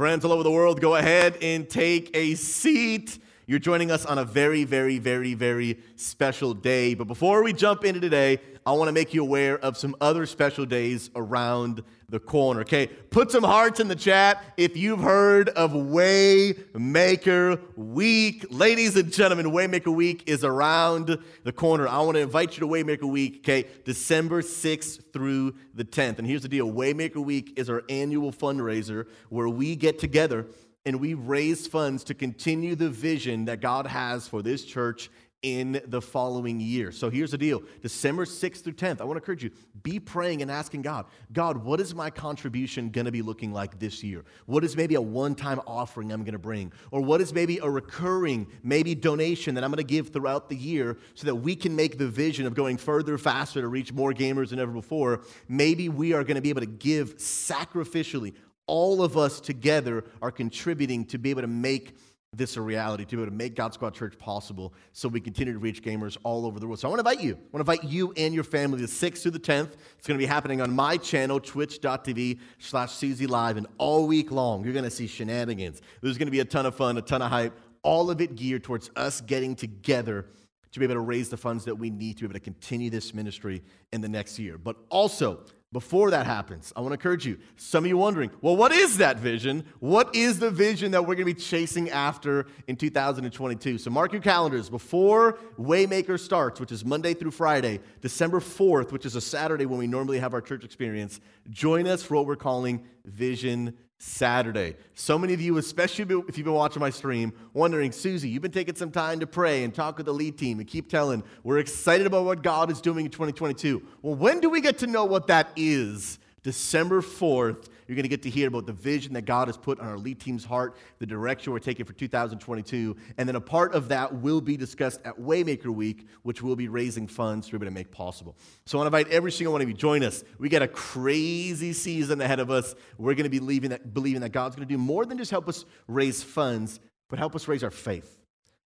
Friends all over the world, go ahead and take a seat. You're joining us on a very, very, very, very special day. But before we jump into today, I want to make you aware of some other special days around the corner. Okay, put some hearts in the chat if you've heard of Waymaker Week. Ladies and gentlemen, Waymaker Week is around the corner. I want to invite you to Waymaker Week, okay, December 6th through the 10th. And here's the deal Waymaker Week is our annual fundraiser where we get together and we raise funds to continue the vision that God has for this church in the following year. So here's the deal December 6th through 10th, I want to encourage you be praying and asking God, God, what is my contribution going to be looking like this year? What is maybe a one time offering I'm going to bring? Or what is maybe a recurring, maybe donation that I'm going to give throughout the year so that we can make the vision of going further, faster to reach more gamers than ever before? Maybe we are going to be able to give sacrificially. All of us together are contributing to be able to make this a reality, to be able to make God Squad Church possible so we continue to reach gamers all over the world. So I want to invite you. I want to invite you and your family the 6th through the 10th. It's going to be happening on my channel, twitch.tv slash CZ Live. And all week long, you're going to see shenanigans. There's going to be a ton of fun, a ton of hype, all of it geared towards us getting together to be able to raise the funds that we need to be able to continue this ministry in the next year. But also, before that happens, I want to encourage you. Some of you wondering, well, what is that vision? What is the vision that we're going to be chasing after in 2022? So mark your calendars. Before Waymaker starts, which is Monday through Friday, December 4th, which is a Saturday when we normally have our church experience, join us for what we're calling Vision Saturday. So many of you, especially if you've been watching my stream, wondering, CZ, you've been taking some time to pray and talk with the lead team and keep telling, we're excited about what God is doing in 2022. Well, when do we get to know what that is? December 4th, you're going to get to hear about the vision that God has put on our lead team's heart, the direction we're taking for 2022. And then a part of that will be discussed at Waymaker Week, which we'll be raising funds be able to make possible. So I want to invite every single one of you to join us. We got a crazy season ahead of us. We're going to be believing that, believing that God's going to do more than just help us raise funds, but help us raise our faith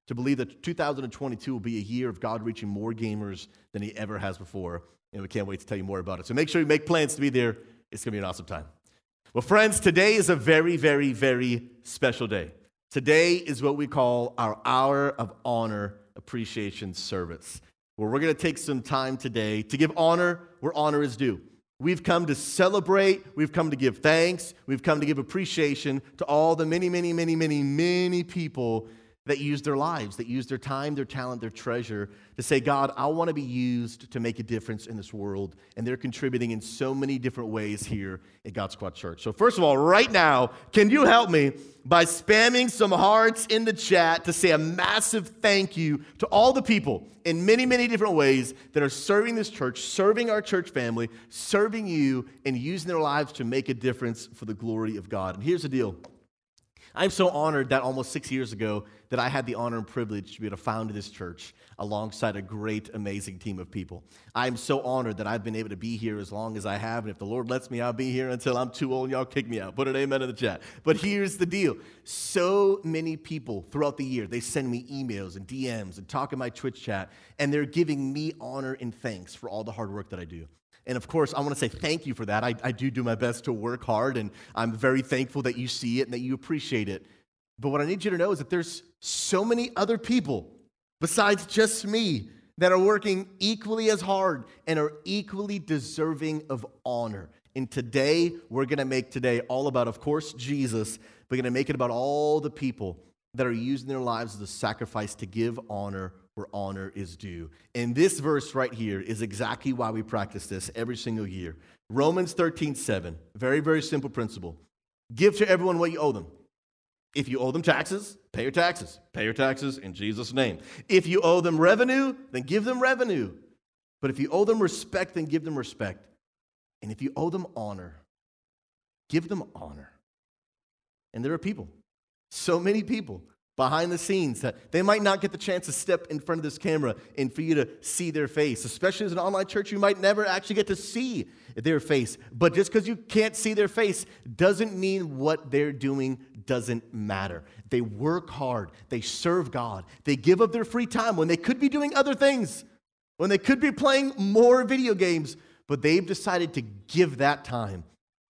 to believe that 2022 will be a year of God reaching more gamers than he ever has before. And we can't wait to tell you more about it. So make sure you make plans to be there. It's going to be an awesome time. Well, friends, today is a very, very, very special day. Today is what we call our Hour of Honor Appreciation Service, where we're going to take some time today to give honor where honor is due. We've come to celebrate, we've come to give thanks, we've come to give appreciation to all the many, many, many, many, many people that use their lives, that use their time, their talent, their treasure to say, God, I want to be used to make a difference in this world. And they're contributing in so many different ways here at God Squad Church. So, first of all, right now, can you help me by spamming some hearts in the chat to say a massive thank you to all the people in many, many different ways that are serving this church, serving our church family, serving you, and using their lives to make a difference for the glory of God? And here's the deal. I'm so honored that almost six years ago that I had the honor and privilege to be able to found this church alongside a great, amazing team of people. I'm so honored that I've been able to be here as long as I have, and if the Lord lets me, I'll be here until I'm too old. and Y'all kick me out. Put an amen in the chat. But here's the deal: so many people throughout the year they send me emails and DMs and talk in my Twitch chat, and they're giving me honor and thanks for all the hard work that I do. And of course, I want to say thank you for that. I, I do do my best to work hard, and I'm very thankful that you see it and that you appreciate it. But what I need you to know is that there's so many other people besides just me that are working equally as hard and are equally deserving of honor. And today, we're going to make today all about, of course, Jesus, but we're going to make it about all the people that are using their lives as a sacrifice to give honor where honor is due. And this verse right here is exactly why we practice this every single year. Romans 13, 7. Very, very simple principle. Give to everyone what you owe them. If you owe them taxes, pay your taxes. Pay your taxes in Jesus' name. If you owe them revenue, then give them revenue. But if you owe them respect, then give them respect. And if you owe them honor, give them honor. And there are people, so many people behind the scenes that they might not get the chance to step in front of this camera and for you to see their face. Especially as an online church, you might never actually get to see their face. But just because you can't see their face doesn't mean what they're doing doesn't matter. They work hard, they serve God, they give up their free time when they could be doing other things, when they could be playing more video games, but they've decided to give that time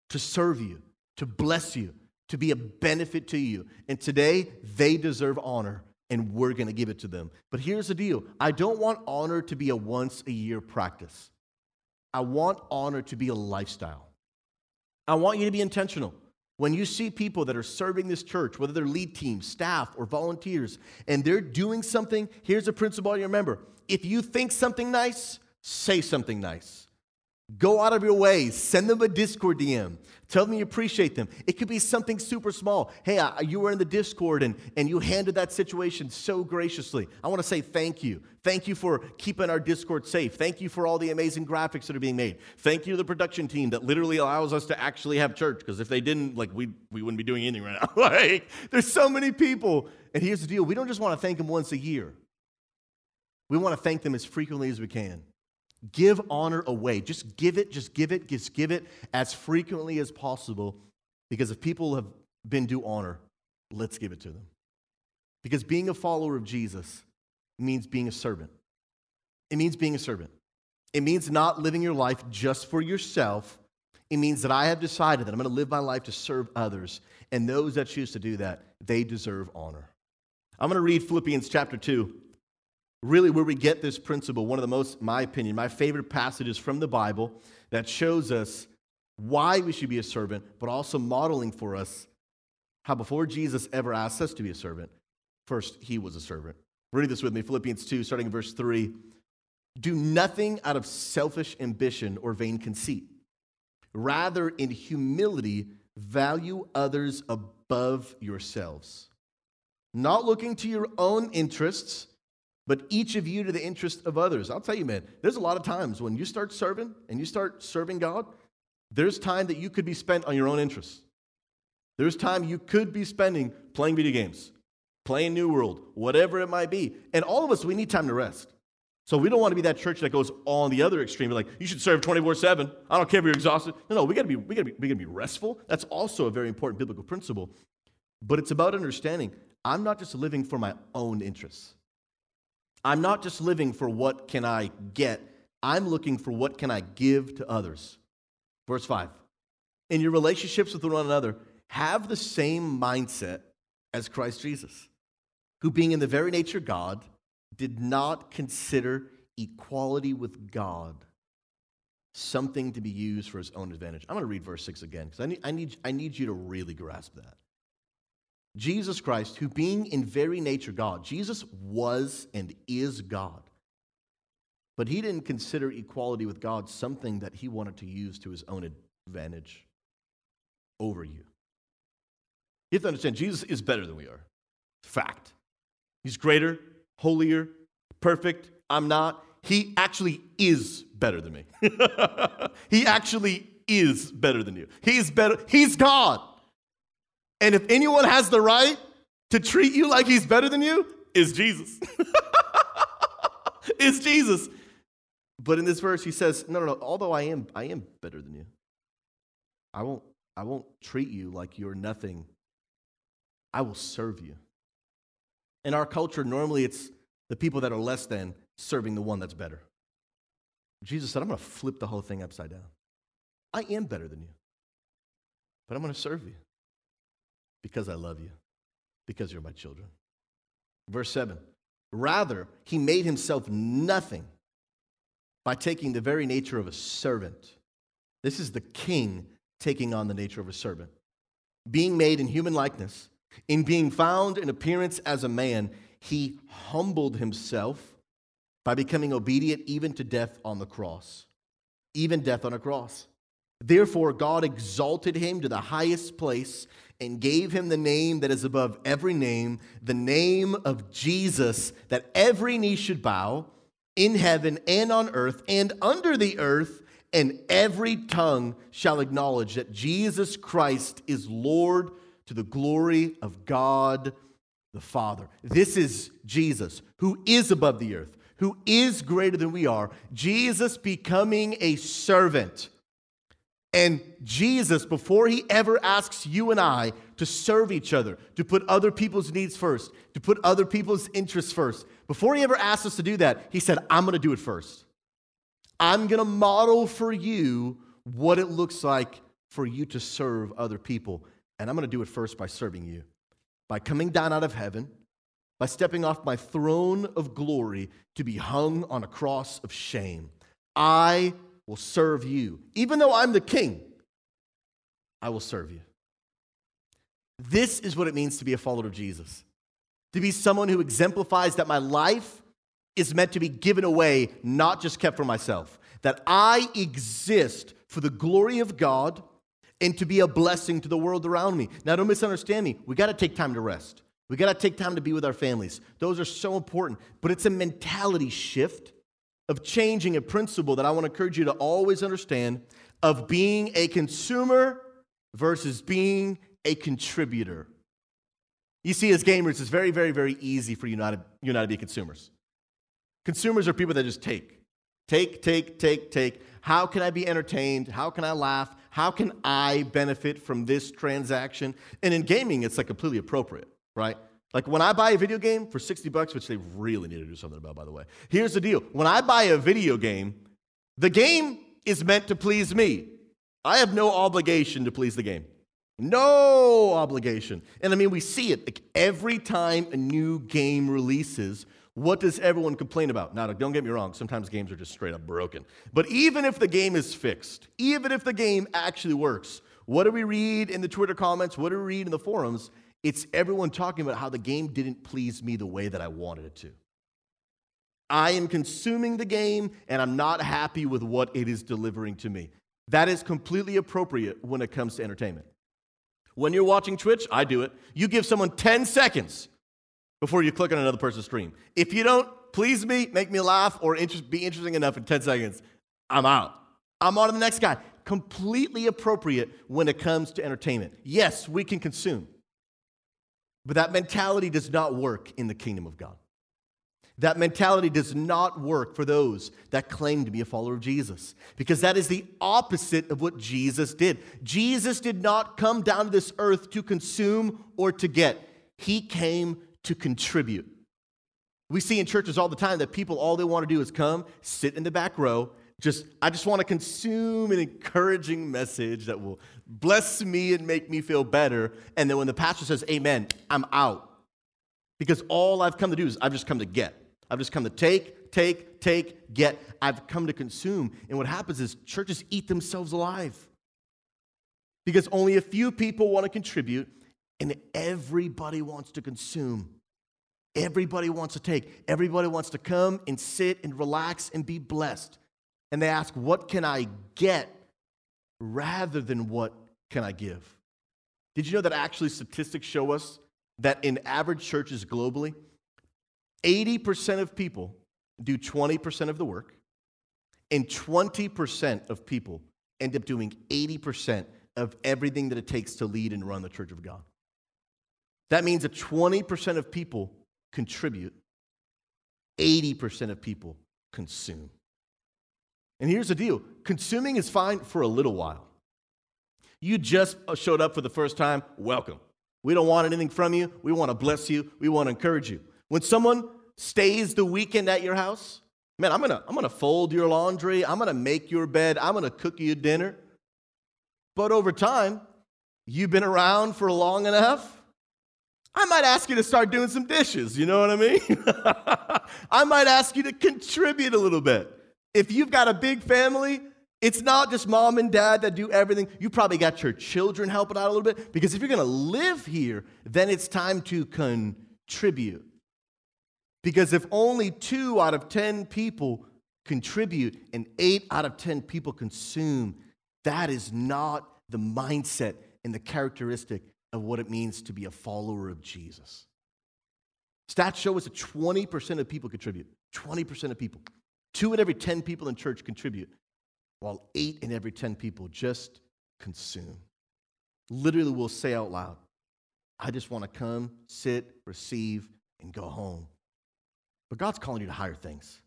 to serve you, to bless you, to be a benefit to you. And today, they deserve honor, and we're going to give it to them. But here's the deal I don't want honor to be a once a year practice, I want honor to be a lifestyle. I want you to be intentional. When you see people that are serving this church, whether they're lead team, staff, or volunteers, and they're doing something, here's a principle you remember. If you think something nice, say something nice. Go out of your way. Send them a Discord DM. Tell them you appreciate them. It could be something super small. Hey, I, you were in the Discord and, and you handled that situation so graciously. I want to say thank you. Thank you for keeping our Discord safe. Thank you for all the amazing graphics that are being made. Thank you to the production team that literally allows us to actually have church because if they didn't, like, we, we wouldn't be doing anything right now. like, there's so many people. And here's the deal we don't just want to thank them once a year, we want to thank them as frequently as we can. Give honor away. Just give it, just give it, just give it as frequently as possible. Because if people have been due honor, let's give it to them. Because being a follower of Jesus means being a servant. It means being a servant. It means not living your life just for yourself. It means that I have decided that I'm going to live my life to serve others. And those that choose to do that, they deserve honor. I'm going to read Philippians chapter 2 really where we get this principle, one of the most, my opinion, my favorite passages from the Bible that shows us why we should be a servant, but also modeling for us how before Jesus ever asked us to be a servant, first he was a servant. Read this with me Philippians 2, starting in verse 3. Do nothing out of selfish ambition or vain conceit. Rather, in humility, value others above yourselves, not looking to your own interests but each of you to the interest of others. I'll tell you, man, there's a lot of times when you start serving and you start serving God, there's time that you could be spent on your own interests. There's time you could be spending playing video games, playing New World, whatever it might be. And all of us, we need time to rest. So we don't want to be that church that goes all on the other extreme, like you should serve 24/7. I don't care if you're exhausted. No, no, we gotta be, we gotta be, we gotta be restful. That's also a very important biblical principle. But it's about understanding I'm not just living for my own interests. I'm not just living for what can I get, I'm looking for what can I give to others. Verse 5. In your relationships with one another, have the same mindset as Christ Jesus, who being in the very nature God, did not consider equality with God something to be used for his own advantage. I'm going to read verse 6 again because I need, I, need, I need you to really grasp that. Jesus Christ, who being in very nature God, Jesus was and is God. But he didn't consider equality with God something that he wanted to use to his own advantage over you. You have to understand, Jesus is better than we are. Fact. He's greater, holier, perfect. I'm not. He actually is better than me. he actually is better than you. He's better. He's God. And if anyone has the right to treat you like he's better than you, is Jesus. is Jesus. But in this verse, he says, No, no, no, although I am, I am better than you. I won't, I won't treat you like you're nothing. I will serve you. In our culture, normally it's the people that are less than serving the one that's better. Jesus said, I'm going to flip the whole thing upside down. I am better than you, but I'm going to serve you. Because I love you, because you're my children. Verse 7 Rather, he made himself nothing by taking the very nature of a servant. This is the king taking on the nature of a servant. Being made in human likeness, in being found in appearance as a man, he humbled himself by becoming obedient even to death on the cross. Even death on a cross. Therefore, God exalted him to the highest place and gave him the name that is above every name, the name of Jesus, that every knee should bow in heaven and on earth and under the earth, and every tongue shall acknowledge that Jesus Christ is Lord to the glory of God the Father. This is Jesus, who is above the earth, who is greater than we are, Jesus becoming a servant and Jesus, before he ever asks you and I to serve each other, to put other people's needs first, to put other people's interests first, before he ever asks us to do that, he said, I'm going to do it first. I'm going to model for you what it looks like for you to serve other people. And I'm going to do it first by serving you, by coming down out of heaven, by stepping off my throne of glory to be hung on a cross of shame. I will serve you. Even though I'm the king, I will serve you. This is what it means to be a follower of Jesus. To be someone who exemplifies that my life is meant to be given away, not just kept for myself. That I exist for the glory of God and to be a blessing to the world around me. Now, don't misunderstand me. We got to take time to rest. We got to take time to be with our families. Those are so important. But it's a mentality shift of changing a principle that I want to encourage you to always understand of being a consumer versus being a contributor. You see, as gamers, it's very, very, very easy for you not to, you not to be consumers. Consumers are people that just take, take, take, take, take. How can I be entertained? How can I laugh? How can I benefit from this transaction? And in gaming, it's like completely appropriate, right? Like when I buy a video game for 60 bucks, which they really need to do something about, by the way. Here's the deal when I buy a video game, the game is meant to please me. I have no obligation to please the game. No obligation. And I mean, we see it like every time a new game releases. What does everyone complain about? Now, don't get me wrong, sometimes games are just straight up broken. But even if the game is fixed, even if the game actually works, what do we read in the Twitter comments? What do we read in the forums? It's everyone talking about how the game didn't please me the way that I wanted it to. I am consuming the game and I'm not happy with what it is delivering to me. That is completely appropriate when it comes to entertainment. When you're watching Twitch, I do it. You give someone 10 seconds before you click on another person's stream. If you don't please me, make me laugh, or be interesting enough in 10 seconds, I'm out. I'm on to the next guy. Completely appropriate when it comes to entertainment. Yes, we can consume. But that mentality does not work in the kingdom of God. That mentality does not work for those that claim to be a follower of Jesus because that is the opposite of what Jesus did. Jesus did not come down to this earth to consume or to get, He came to contribute. We see in churches all the time that people, all they want to do is come, sit in the back row, just, I just want to consume an encouraging message that will bless me and make me feel better. And then when the pastor says, Amen, I'm out. Because all I've come to do is I've just come to get. I've just come to take, take, take, get. I've come to consume. And what happens is churches eat themselves alive. Because only a few people want to contribute, and everybody wants to consume. Everybody wants to take. Everybody wants to come and sit and relax and be blessed. And they ask, What can I get rather than what can I give? Did you know that actually statistics show us that in average churches globally, 80% of people do 20% of the work, and 20% of people end up doing 80% of everything that it takes to lead and run the church of God. That means that 20% of people contribute, 80% of people consume. And here's the deal consuming is fine for a little while. You just showed up for the first time, welcome. We don't want anything from you. We want to bless you. We want to encourage you. When someone stays the weekend at your house, man, I'm going to I'm going to fold your laundry. I'm going to make your bed. I'm going to cook you dinner. But over time, you've been around for long enough. I might ask you to start doing some dishes. You know what I mean? I might ask you to contribute a little bit. If you've got a big family, it's not just mom and dad that do everything. You probably got your children helping out a little bit because if you're going to live here, then it's time to contribute. Because if only two out of 10 people contribute and eight out of 10 people consume, that is not the mindset and the characteristic of what it means to be a follower of Jesus. Stats show us that 20% of people contribute. 20% of people. Two in every 10 people in church contribute, while eight in every 10 people just consume. Literally, will say out loud, I just want to come, sit, receive, and go home. But God's calling you to higher things.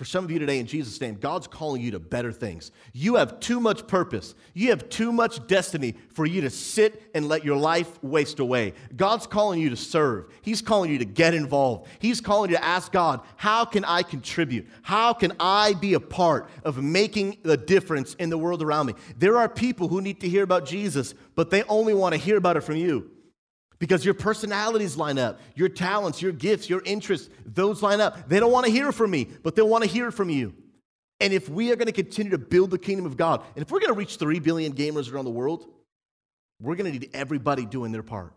For some of you today, in Jesus' name, God's calling you to better things. You have too much purpose. You have too much destiny for you to sit and let your life waste away. God's calling you to serve. He's calling you to get involved. He's calling you to ask God, how can I contribute? How can I be a part of making the difference in the world around me? There are people who need to hear about Jesus, but they only want to hear about it from you because your personalities line up, your talents, your gifts, your interests, those line up. They don't want to hear from me, but they want to hear from you. And if we are going to continue to build the kingdom of God, and if we're going to reach 3 billion gamers around the world, we're going to need everybody doing their part.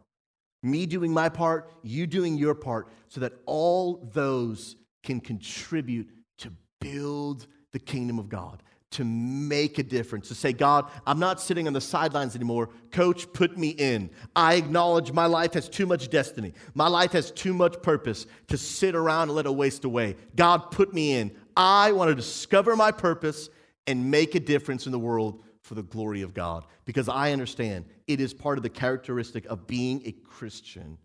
Me doing my part, you doing your part, so that all those can contribute to build the kingdom of God to make a difference, to say, God, I'm not sitting on the sidelines anymore. Coach, put me in. I acknowledge my life has too much destiny. My life has too much purpose to sit around and let it waste away. God, put me in. I want to discover my purpose and make a difference in the world for the glory of God because I understand it is part of the characteristic of being a Christian.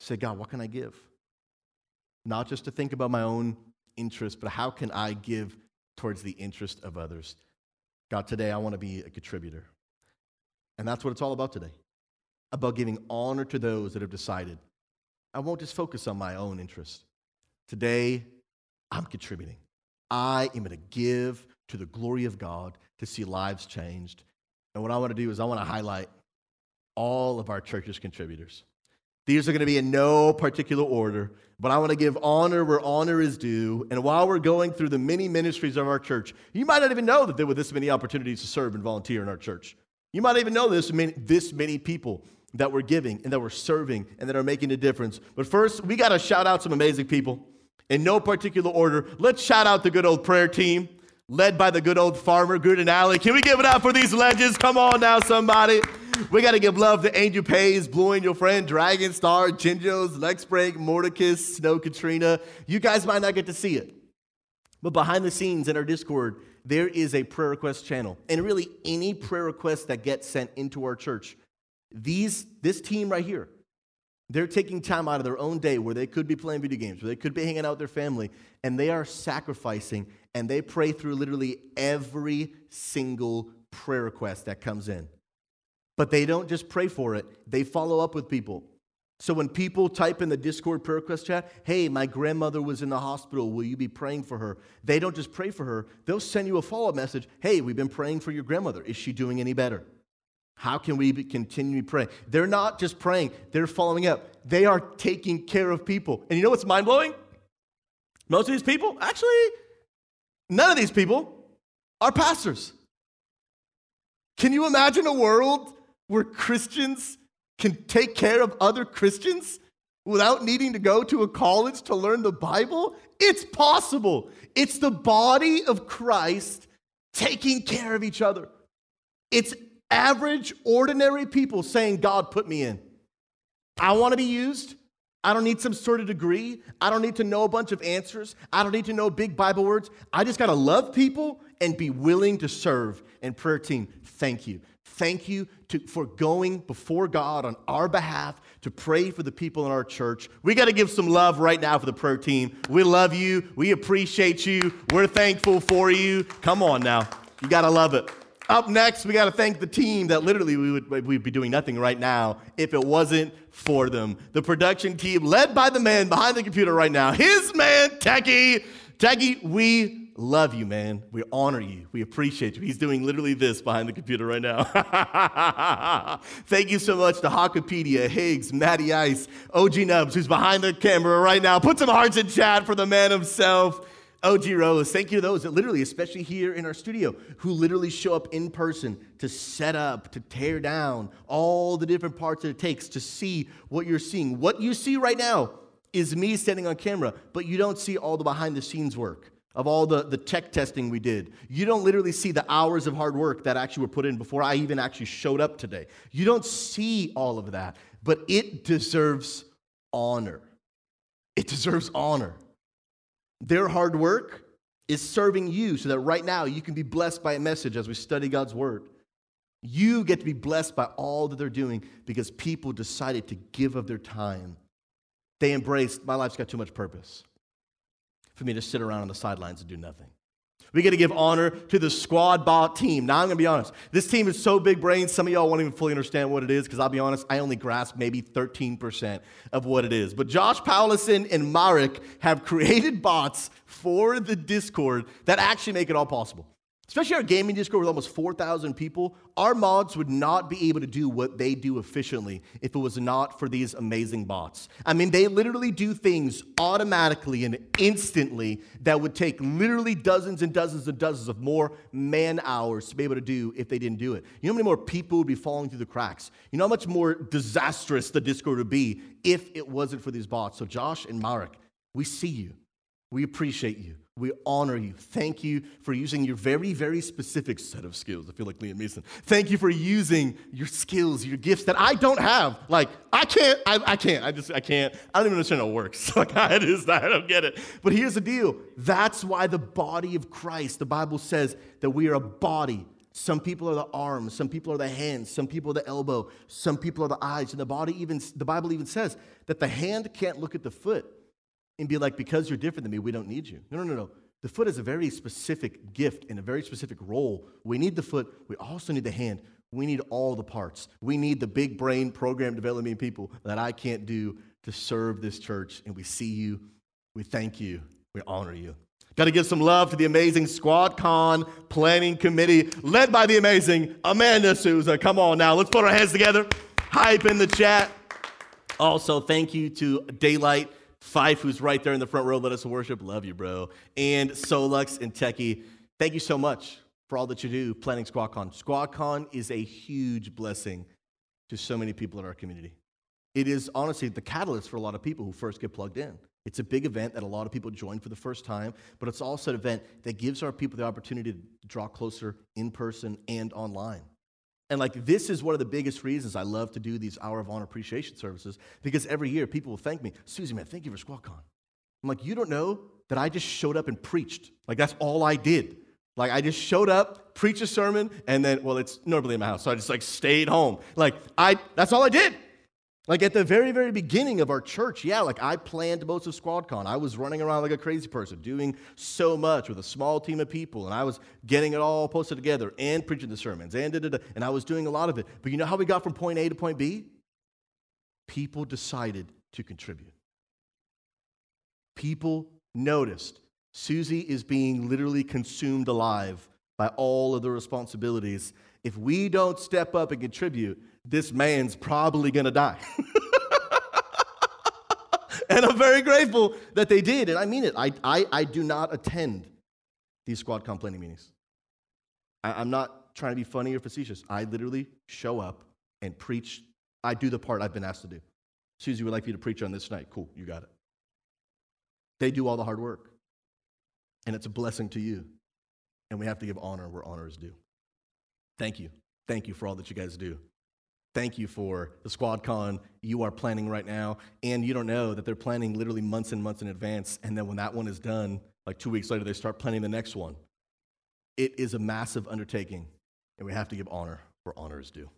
Say, God, what can I give? Not just to think about my own interests, but how can I give towards the interest of others. God, today I want to be a contributor. And that's what it's all about today about giving honor to those that have decided I won't just focus on my own interest. Today, I'm contributing. I am going to give to the glory of God to see lives changed. And what I want to do is I want to highlight all of our church's contributors. These are going to be in no particular order, but I want to give honor where honor is due. And while we're going through the many ministries of our church, you might not even know that there were this many opportunities to serve and volunteer in our church. You might even know this many, this many people that we're giving and that we're serving and that are making a difference. But first, we got to shout out some amazing people in no particular order. Let's shout out the good old prayer team led by the good old farmer, and Alley. Can we give it up for these legends? Come on now, somebody. We got to give love to Angel Pays, Blue and Your Friend, Dragon Star, Jinjos, Lex Break, Mordecai, Snow Katrina. You guys might not get to see it. But behind the scenes in our Discord, there is a prayer request channel. And really, any prayer request that gets sent into our church, these, this team right here, they're taking time out of their own day where they could be playing video games, where they could be hanging out with their family, and they are sacrificing and they pray through literally every single prayer request that comes in. But they don't just pray for it, they follow up with people. So when people type in the Discord prayer request chat, hey, my grandmother was in the hospital, will you be praying for her? They don't just pray for her, they'll send you a follow up message hey, we've been praying for your grandmother. Is she doing any better? How can we continue to pray? They're not just praying, they're following up. They are taking care of people. And you know what's mind blowing? Most of these people, actually, none of these people are pastors. Can you imagine a world where Christians can take care of other Christians without needing to go to a college to learn the Bible? It's possible. It's the body of Christ taking care of each other. It's average, ordinary people saying, God, put me in. I want to be used. I don't need some sort of degree. I don't need to know a bunch of answers. I don't need to know big Bible words. I just got to love people and be willing to serve. And prayer team, thank you. Thank you to, for going before God on our behalf to pray for the people in our church. We got to give some love right now for the prayer team. We love you. We appreciate you. We're thankful for you. Come on now. You got to love it. Up next, we got to thank the team that literally we would we'd be doing nothing right now if it wasn't for them. The production team, led by the man behind the computer right now, his man, Techie. Techie, we love you, man. We honor you. We appreciate you. He's doing literally this behind the computer right now. Thank you so much to Hawkopedia, Higgs, Matty Ice, OG Nubs, who's behind the camera right now. Put some hearts in chat for the man himself. Oh, OG Rose, thank you to those that literally, especially here in our studio, who literally show up in person to set up, to tear down all the different parts that it takes to see what you're seeing. What you see right now is me standing on camera, but you don't see all the behind the scenes work of all the, the tech testing we did. You don't literally see the hours of hard work that actually were put in before I even actually showed up today. You don't see all of that, but it deserves honor. It deserves honor. Their hard work is serving you so that right now you can be blessed by a message as we study God's word. You get to be blessed by all that they're doing because people decided to give of their time. They embraced, my life's got too much purpose. for me to sit around on the sidelines and do nothing. We got to give honor to the squad bot team. Now, I'm going to be honest. This team is so big brain, some of y'all won't even fully understand what it is because I'll be honest, I only grasp maybe 13% of what it is. But Josh Paulison and Marek have created bots for the Discord that actually make it all possible especially our gaming Discord with almost 4,000 people, our mods would not be able to do what they do efficiently if it was not for these amazing bots. I mean, they literally do things automatically and instantly that would take literally dozens and dozens and dozens of more man hours to be able to do if they didn't do it. You know how many more people would be falling through the cracks? You know how much more disastrous the Discord would be if it wasn't for these bots? So, Josh and Marek, we see you. We appreciate you. We honor you. Thank you for using your very, very specific set of skills. I feel like Liam Neeson. Thank you for using your skills, your gifts that I don't have. Like, I can't, I, I can't, I just, I can't. I don't even understand how it works. like, I just, I don't get it. But here's the deal that's why the body of Christ, the Bible says that we are a body. Some people are the arms, some people are the hands, some people are the elbow, some people are the eyes. And the body even, the Bible even says that the hand can't look at the foot and be like, because you're different than me, we don't need you. No, no, no, no. The foot is a very specific gift and a very specific role. We need the foot, we also need the hand. We need all the parts. We need the big brain program development people that I can't do to serve this church. And we see you, we thank you, we honor you. Got to give some love to the amazing Squad Con Planning Committee, led by the amazing Amanda Souza. Come on now, let's put our hands together. Hype in the chat. Also, thank you to Daylight Fife, who's right there in the front row, let us worship. Love you, bro. And Solux and Techie, thank you so much for all that you do planning SquadCon. SquadCon is a huge blessing to so many people in our community. It is honestly the catalyst for a lot of people who first get plugged in. It's a big event that a lot of people join for the first time, but it's also an event that gives our people the opportunity to draw closer in person and online. And like this is one of the biggest reasons I love to do these Hour of Honor appreciation services because every year people will thank me, CZ, man, thank you for SquadCon. I'm like, you don't know that I just showed up and preached. Like that's all I did. Like I just showed up, preached a sermon, and then, well, it's normally in my house, so I just like stayed home. Like I, that's all I did. Like at the very, very beginning of our church, yeah, like I planned most of SquadCon. I was running around like a crazy person, doing so much with a small team of people, and I was getting it all posted together and preaching the sermons and da, da, da, and I was doing a lot of it. But you know how we got from point A to point B? People decided to contribute. People noticed CZ is being literally consumed alive by all of the responsibilities. If we don't step up and contribute, this man's probably gonna die. and I'm very grateful that they did. And I mean it. I, I, I do not attend these SquadCon planning meetings. I, I'm not trying to be funny or facetious. I literally show up and preach. I do the part I've been asked to do. CZ would like you to preach on this night. Cool, you got it. They do all the hard work. And it's a blessing to you. And we have to give honor where honor is due. Thank you. Thank you for all that you guys do thank you for the squad con you are planning right now. And you don't know that they're planning literally months and months in advance. And then when that one is done, like two weeks later, they start planning the next one. It is a massive undertaking, and we have to give honor where honor is due.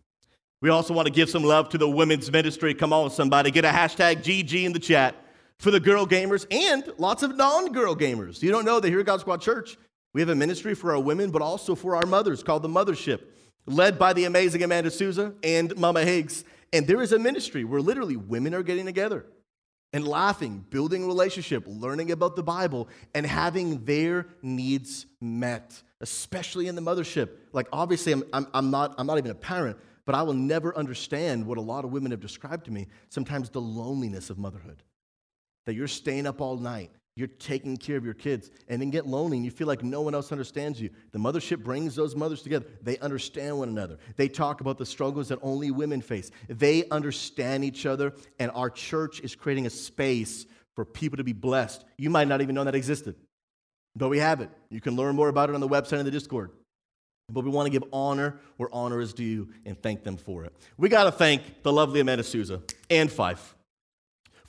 We also want to give some love to the women's ministry. Come on, somebody, get a hashtag GG in the chat for the girl gamers and lots of non girl gamers. You don't know that here at God Squad Church, we have a ministry for our women, but also for our mothers called the Mothership led by the amazing Amanda Souza and Mama Higgs. And there is a ministry where literally women are getting together and laughing, building relationship, learning about the Bible, and having their needs met, especially in the mothership. Like, obviously, I'm, I'm, I'm, not, I'm not even a parent, but I will never understand what a lot of women have described to me sometimes the loneliness of motherhood. That you're staying up all night, you're taking care of your kids and then get lonely and you feel like no one else understands you. The mothership brings those mothers together. They understand one another. They talk about the struggles that only women face. They understand each other, and our church is creating a space for people to be blessed. You might not even know that existed, but we have it. You can learn more about it on the website and the Discord. But we want to give honor where honor is due and thank them for it. We got to thank the lovely Amanda Souza and Fife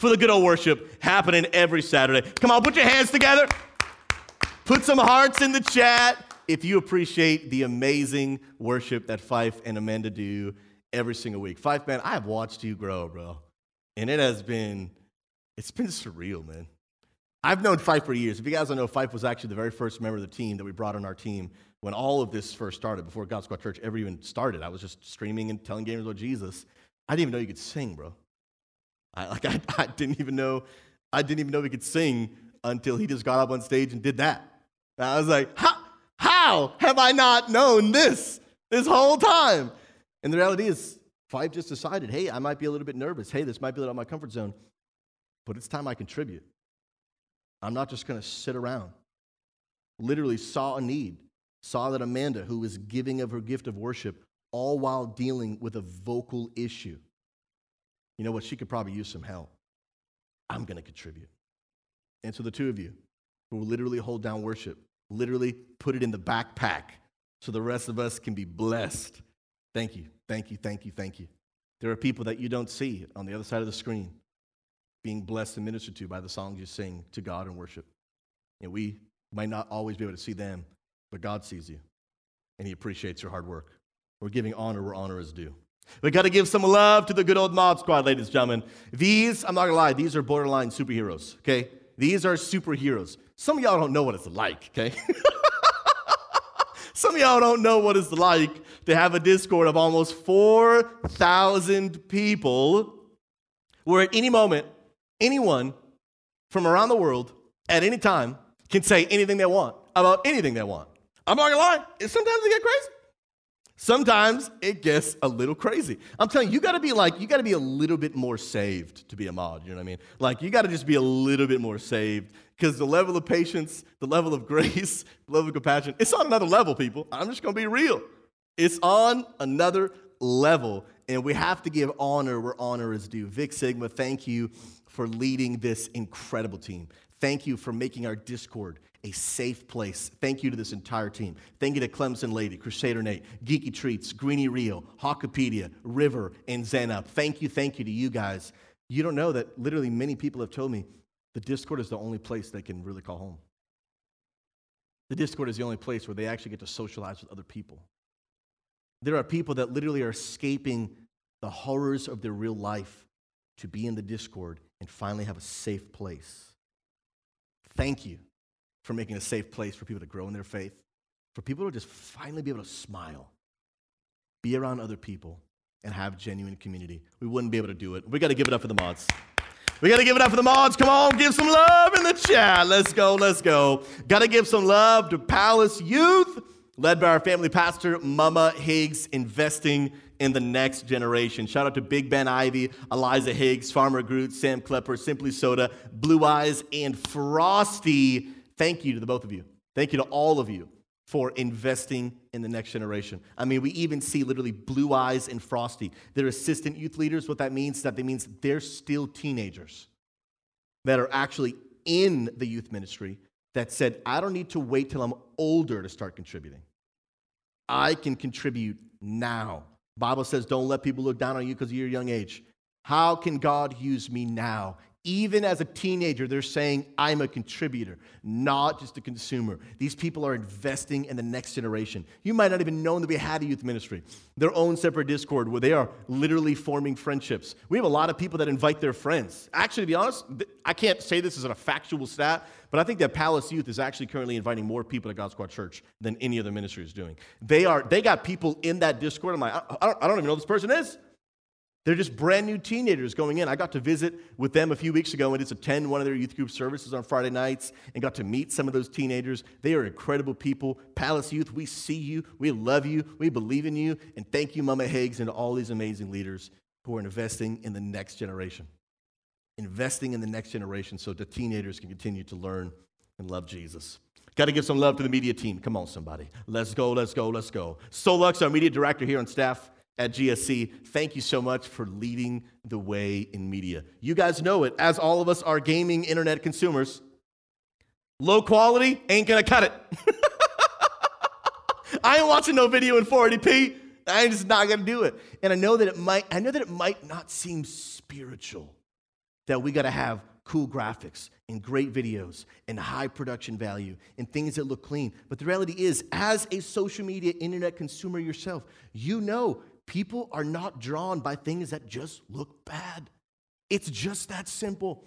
for the good old worship happening every Saturday. Come on, put your hands together. Put some hearts in the chat if you appreciate the amazing worship that Fife and Amanda do every single week. Fife, man, I have watched you grow, bro. And it has been, it's been surreal, man. I've known Fife for years. If you guys don't know, Fife was actually the very first member of the team that we brought on our team when all of this first started, before God Squad Church ever even started. I was just streaming and telling gamers about Jesus. I didn't even know you could sing, bro. I, like, I, I didn't even know, I didn't even know we could sing until he just got up on stage and did that. And I was like, how, how have I not known this this whole time? And the reality is, Fife just decided, hey, I might be a little bit nervous. Hey, this might be out of my comfort zone, but it's time I contribute. I'm not just going to sit around. Literally saw a need, saw that Amanda, who was giving of her gift of worship, all while dealing with a vocal issue. You know what? She could probably use some help. I'm going to contribute. And so the two of you who will literally hold down worship, literally put it in the backpack so the rest of us can be blessed. Thank you, thank you, thank you, thank you. There are people that you don't see on the other side of the screen being blessed and ministered to by the songs you sing to God and worship. And we might not always be able to see them, but God sees you and He appreciates your hard work. We're giving honor where honor is due. We got to give some love to the good old mod squad, ladies and gentlemen. These, I'm not gonna lie, these are borderline superheroes, okay? These are superheroes. Some of y'all don't know what it's like, okay? Some of y'all don't know what it's like to have a Discord of almost 4,000 people where at any moment anyone from around the world at any time can say anything they want about anything they want. I'm not gonna lie, sometimes they get crazy. Sometimes it gets a little crazy. I'm telling you, you gotta be like, you gotta be a little bit more saved to be a mod, you know what I mean? Like, you gotta just be a little bit more saved because the level of patience, the level of grace, the level of compassion, it's on another level, people. I'm just gonna be real. It's on another level, and we have to give honor where honor is due. Vic Sigma, thank you for leading this incredible team. Thank you for making our Discord a safe place. Thank you to this entire team. Thank you to Clemson Lady, Crusader Nate, Geeky Treats, Greeny Rio, Hawkopedia, River, and Zen Up. Thank you, thank you to you guys. You don't know that literally many people have told me the Discord is the only place they can really call home. The Discord is the only place where they actually get to socialize with other people. There are people that literally are escaping the horrors of their real life to be in the Discord and finally have a safe place. Thank you for making a safe place for people to grow in their faith, for people to just finally be able to smile, be around other people, and have genuine community. We wouldn't be able to do it. We got to give it up for the mods. We got to give it up for the mods. Come on, give some love in the chat. Let's go, let's go. Got to give some love to Palace Youth, led by our family pastor, Mama Higgs, investing in the next generation. Shout out to Big Ben Ivy, Eliza Higgs, Farmer Groot, Sam Klepper, Simply Soda, Blue Eyes, and Frosty. Thank you to the both of you. Thank you to all of you for investing in the next generation. I mean, we even see literally Blue Eyes and Frosty. They're assistant youth leaders. What that means is that they means they're still teenagers that are actually in the youth ministry that said, I don't need to wait till I'm older to start contributing. I can contribute now. Bible says, don't let people look down on you because of your young age. How can God use me now? Even as a teenager, they're saying, I'm a contributor, not just a consumer. These people are investing in the next generation. You might not even know that we had a youth ministry, their own separate Discord where they are literally forming friendships. We have a lot of people that invite their friends. Actually, to be honest, I can't say this as a factual stat, but I think that Palace Youth is actually currently inviting more people to God Squad Church than any other ministry is doing. They, are, they got people in that Discord. I'm like, I don't, I don't even know who this person is. They're just brand new teenagers going in. I got to visit with them a few weeks ago and just attend one of their youth group services on Friday nights and got to meet some of those teenagers. They are incredible people. Palace Youth, we see you, we love you, we believe in you, and thank you, Mama Higgs, and all these amazing leaders who are investing in the next generation. Investing in the next generation so the teenagers can continue to learn and love Jesus. Got to give some love to the media team. Come on, somebody. Let's go, let's go, let's go. Solux, our media director here on staff at GSC, thank you so much for leading the way in media. You guys know it, as all of us are gaming internet consumers. Low quality ain't gonna cut it. I ain't watching no video in 480p. I'm just not gonna do it. And I know that it might, I know that it might not seem spiritual that we gotta have cool graphics and great videos and high production value and things that look clean. But the reality is, as a social media internet consumer yourself, you know People are not drawn by things that just look bad. It's just that simple.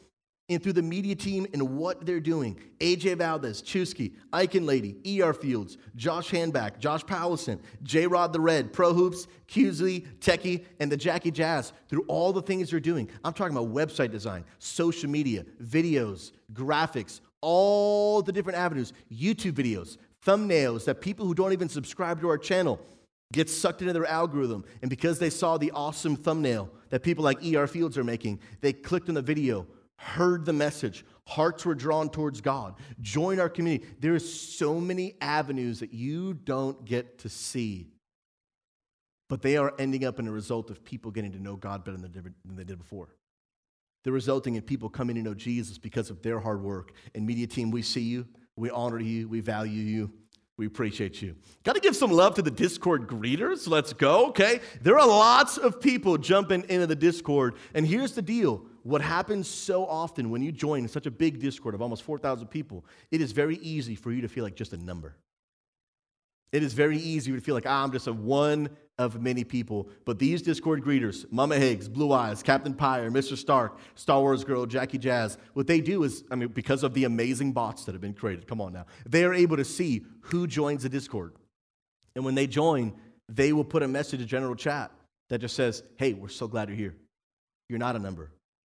and through the media team and what they're doing. AJ Valdez, Chusky, Icon Lady, ER Fields, Josh Handback, Josh Powelson, J Rod the Red, Pro Hoops, Cusley, Techie, and the Jackie Jazz. Through all the things they're doing. I'm talking about website design, social media, videos, graphics, all the different avenues, YouTube videos, thumbnails that people who don't even subscribe to our channel get sucked into their algorithm. And because they saw the awesome thumbnail that people like ER Fields are making, they clicked on the video heard the message, hearts were drawn towards God. Join our community. There are so many avenues that you don't get to see, but they are ending up in a result of people getting to know God better than they did before. They're resulting in people coming to know Jesus because of their hard work. And media team, we see you, we honor you, we value you. We appreciate you. Got to give some love to the Discord greeters. Let's go, okay? There are lots of people jumping into the Discord. And here's the deal what happens so often when you join such a big Discord of almost 4,000 people, it is very easy for you to feel like just a number. It is very easy to feel like, ah, I'm just a one of many people. But these Discord greeters, Mama Higgs, Blue Eyes, Captain Pyre, Mr. Stark, Star Wars Girl, Jackie Jazz, what they do is, I mean, because of the amazing bots that have been created, come on now, they are able to see who joins the Discord. And when they join, they will put a message in general chat that just says, hey, we're so glad you're here. You're not a number.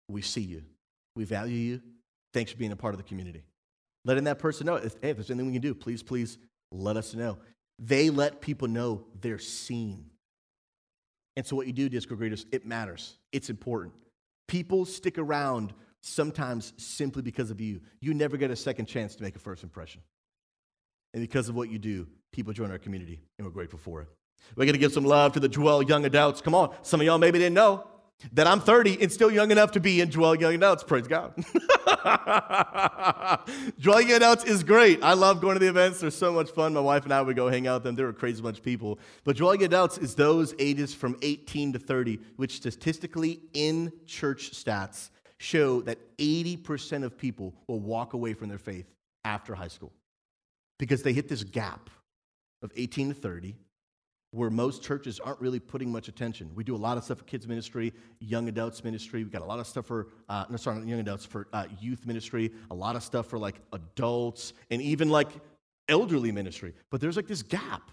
We see you. We value you. Thanks for being a part of the community. Letting that person know, if, hey, if there's anything we can do, please, please let us know. They let people know they're seen. And so, what you do, Discord greeters, it matters. It's important. People stick around sometimes simply because of you. You never get a second chance to make a first impression. And because of what you do, people join our community, and we're grateful for it. We're going to give some love to the Dwell Young Adults. Come on, some of y'all maybe didn't know that I'm 30 and still young enough to be in Dwell Young Adults. Praise God. Dwell Young Adults is great. I love going to the events. They're so much fun. My wife and I would go hang out with them. They're a crazy bunch of people. But Dwell Young Adults is those ages from 18 to 30, which statistically in church stats show that 80% of people will walk away from their faith after high school because they hit this gap of 18 to 30 where most churches aren't really putting much attention. We do a lot of stuff for kids ministry, young adults ministry. We've got a lot of stuff for, uh, no, sorry, young adults, for uh, youth ministry, a lot of stuff for like adults, and even like elderly ministry. But there's like this gap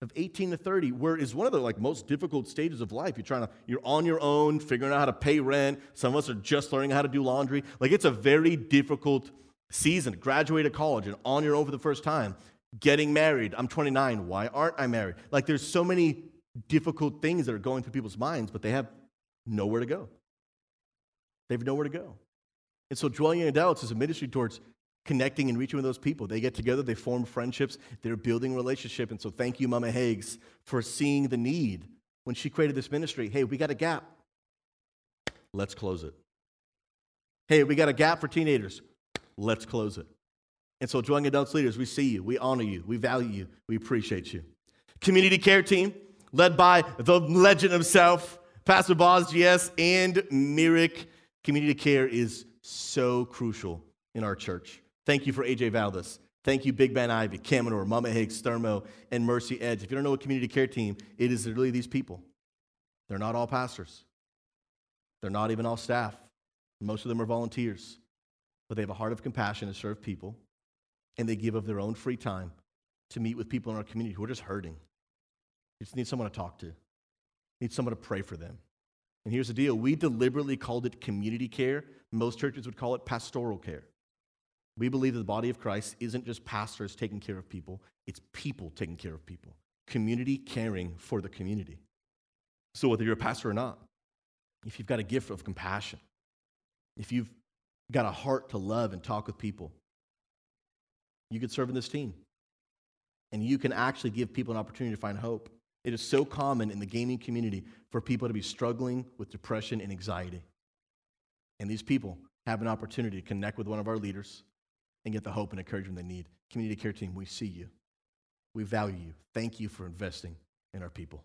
of 18 to 30 where is one of the like most difficult stages of life you're trying to you're on your own figuring out how to pay rent some of us are just learning how to do laundry like it's a very difficult season graduated college and on your own for the first time getting married. I'm 29. Why aren't I married? Like there's so many difficult things that are going through people's minds, but they have nowhere to go. They have nowhere to go. And so Dwelling Young Adults is a ministry towards connecting and reaching with those people. They get together, they form friendships, they're building relationship. And so thank you, Mama Higgs, for seeing the need when she created this ministry. Hey, we got a gap. Let's close it. Hey, we got a gap for teenagers. Let's close it. And so, Young Adults leaders, we see you, we honor you, we value you, we appreciate you. Community care team, led by the legend himself, Pastor Boz GS and Mirik. Community care is so crucial in our church. Thank you for AJ Valdez. Thank you, Big Ben Ivy, Caminor, Mama Higgs, Thermo, and Mercy Edge. If you don't know a community care team, it is literally these people. They're not all pastors, they're not even all staff. Most of them are volunteers, but they have a heart of compassion to serve people and they give of their own free time to meet with people in our community who are just hurting. You just need someone to talk to, need someone to pray for them. And here's the deal we deliberately called it community care. Most churches would call it pastoral care. We believe that the body of Christ isn't just pastors taking care of people, it's people taking care of people, community caring for the community. So, whether you're a pastor or not, if you've got a gift of compassion, if you've got a heart to love and talk with people, you could serve in this team. And you can actually give people an opportunity to find hope. It is so common in the gaming community for people to be struggling with depression and anxiety. And these people have an opportunity to connect with one of our leaders and get the hope and encouragement they need. Community care team, we see you. We value you. Thank you for investing in our people.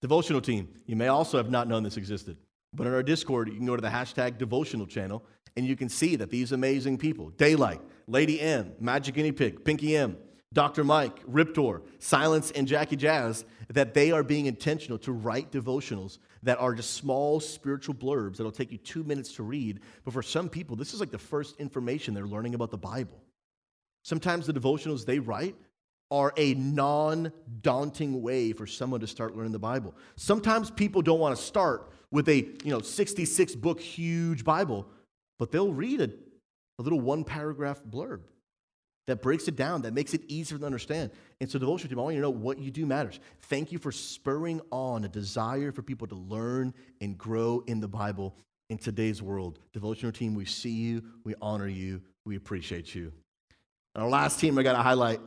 Devotional team, you may also have not known this existed, but in our Discord, you can go to the hashtag devotional channel and you can see that these amazing people, Daylight, Lady M, Magic Guinea Pig, Pinky M, Dr. Mike, Riptor, Silence, and Jackie Jazz, that they are being intentional to write devotionals that are just small spiritual blurbs that'll take you two minutes to read. But for some people, this is like the first information they're learning about the Bible. Sometimes the devotionals they write are a non daunting way for someone to start learning the Bible. Sometimes people don't want to start with a you know 66 book huge Bible, but they'll read a, a little one paragraph blurb that breaks it down, that makes it easier to understand. And so, devotion team, I want you to know what you do matters. Thank you for spurring on a desire for people to learn and grow in the Bible in today's world. Devotional team, we see you, we honor you, we appreciate you. And our last team I got to highlight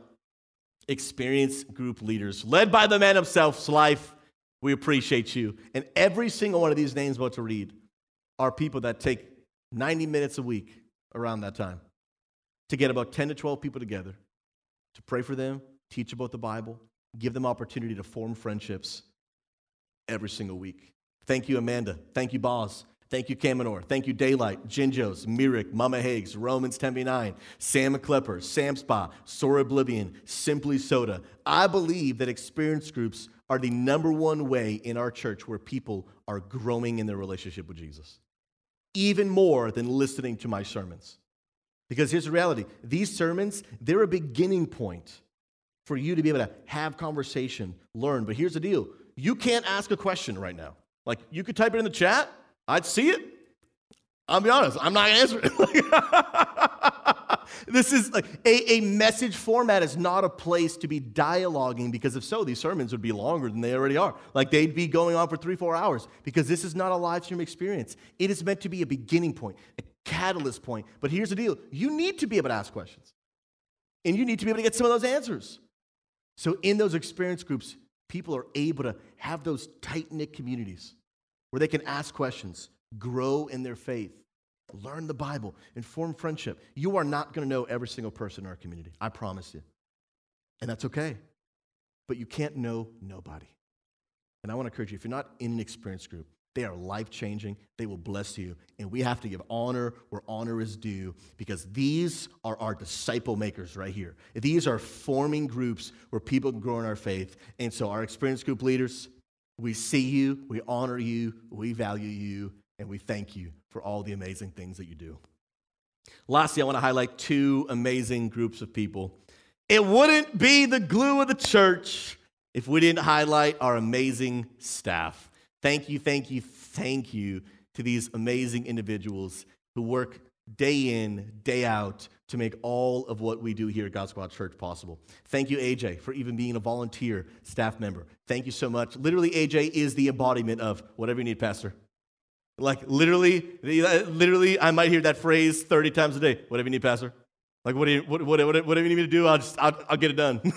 experienced group leaders, led by the man himself, life. We appreciate you. And every single one of these names I'm about to read are people that take 90 minutes a week around that time to get about 10 to 12 people together to pray for them, teach about the Bible, give them opportunity to form friendships every single week. Thank you, Amanda. Thank you, Boz. Thank you, Kamenor. Thank you, Daylight, Jinjos, Mirik, Mama Higgs, Romans 10b9, Sam McClepper, Sam Spa, Sora Oblivion, Simply Soda. I believe that experience groups are the number one way in our church where people are growing in their relationship with Jesus, even more than listening to my sermons. Because here's the reality these sermons, they're a beginning point for you to be able to have conversation, learn. But here's the deal you can't ask a question right now. Like, you could type it in the chat, I'd see it. I'll be honest, I'm not gonna answer it. this is like a, a message format is not a place to be dialoguing because if so, these sermons would be longer than they already are. Like they'd be going on for three, four hours because this is not a live stream experience. It is meant to be a beginning point, a catalyst point. But here's the deal you need to be able to ask questions, and you need to be able to get some of those answers. So in those experience groups, people are able to have those tight knit communities where they can ask questions, grow in their faith, learn the Bible, and form friendship. You are not going to know every single person in our community. I promise you. And that's okay. But you can't know nobody. And I want to encourage you if you're not in an experience group, they are life changing. They will bless you. And we have to give honor where honor is due because these are our disciple makers right here. These are forming groups where people can grow in our faith. And so, our experience group leaders, we see you, we honor you, we value you, and we thank you for all the amazing things that you do. Lastly, I want to highlight two amazing groups of people. It wouldn't be the glue of the church if we didn't highlight our amazing staff. Thank you, thank you, thank you to these amazing individuals who work day in, day out to make all of what we do here at God Squad Church possible. Thank you, AJ, for even being a volunteer staff member. Thank you so much. Literally, AJ is the embodiment of whatever you need, Pastor. Like, literally, literally, I might hear that phrase 30 times a day. Whatever you need, Pastor. Like, what do you, what, what, whatever you need me to do, I'll, just, I'll, I'll get it done.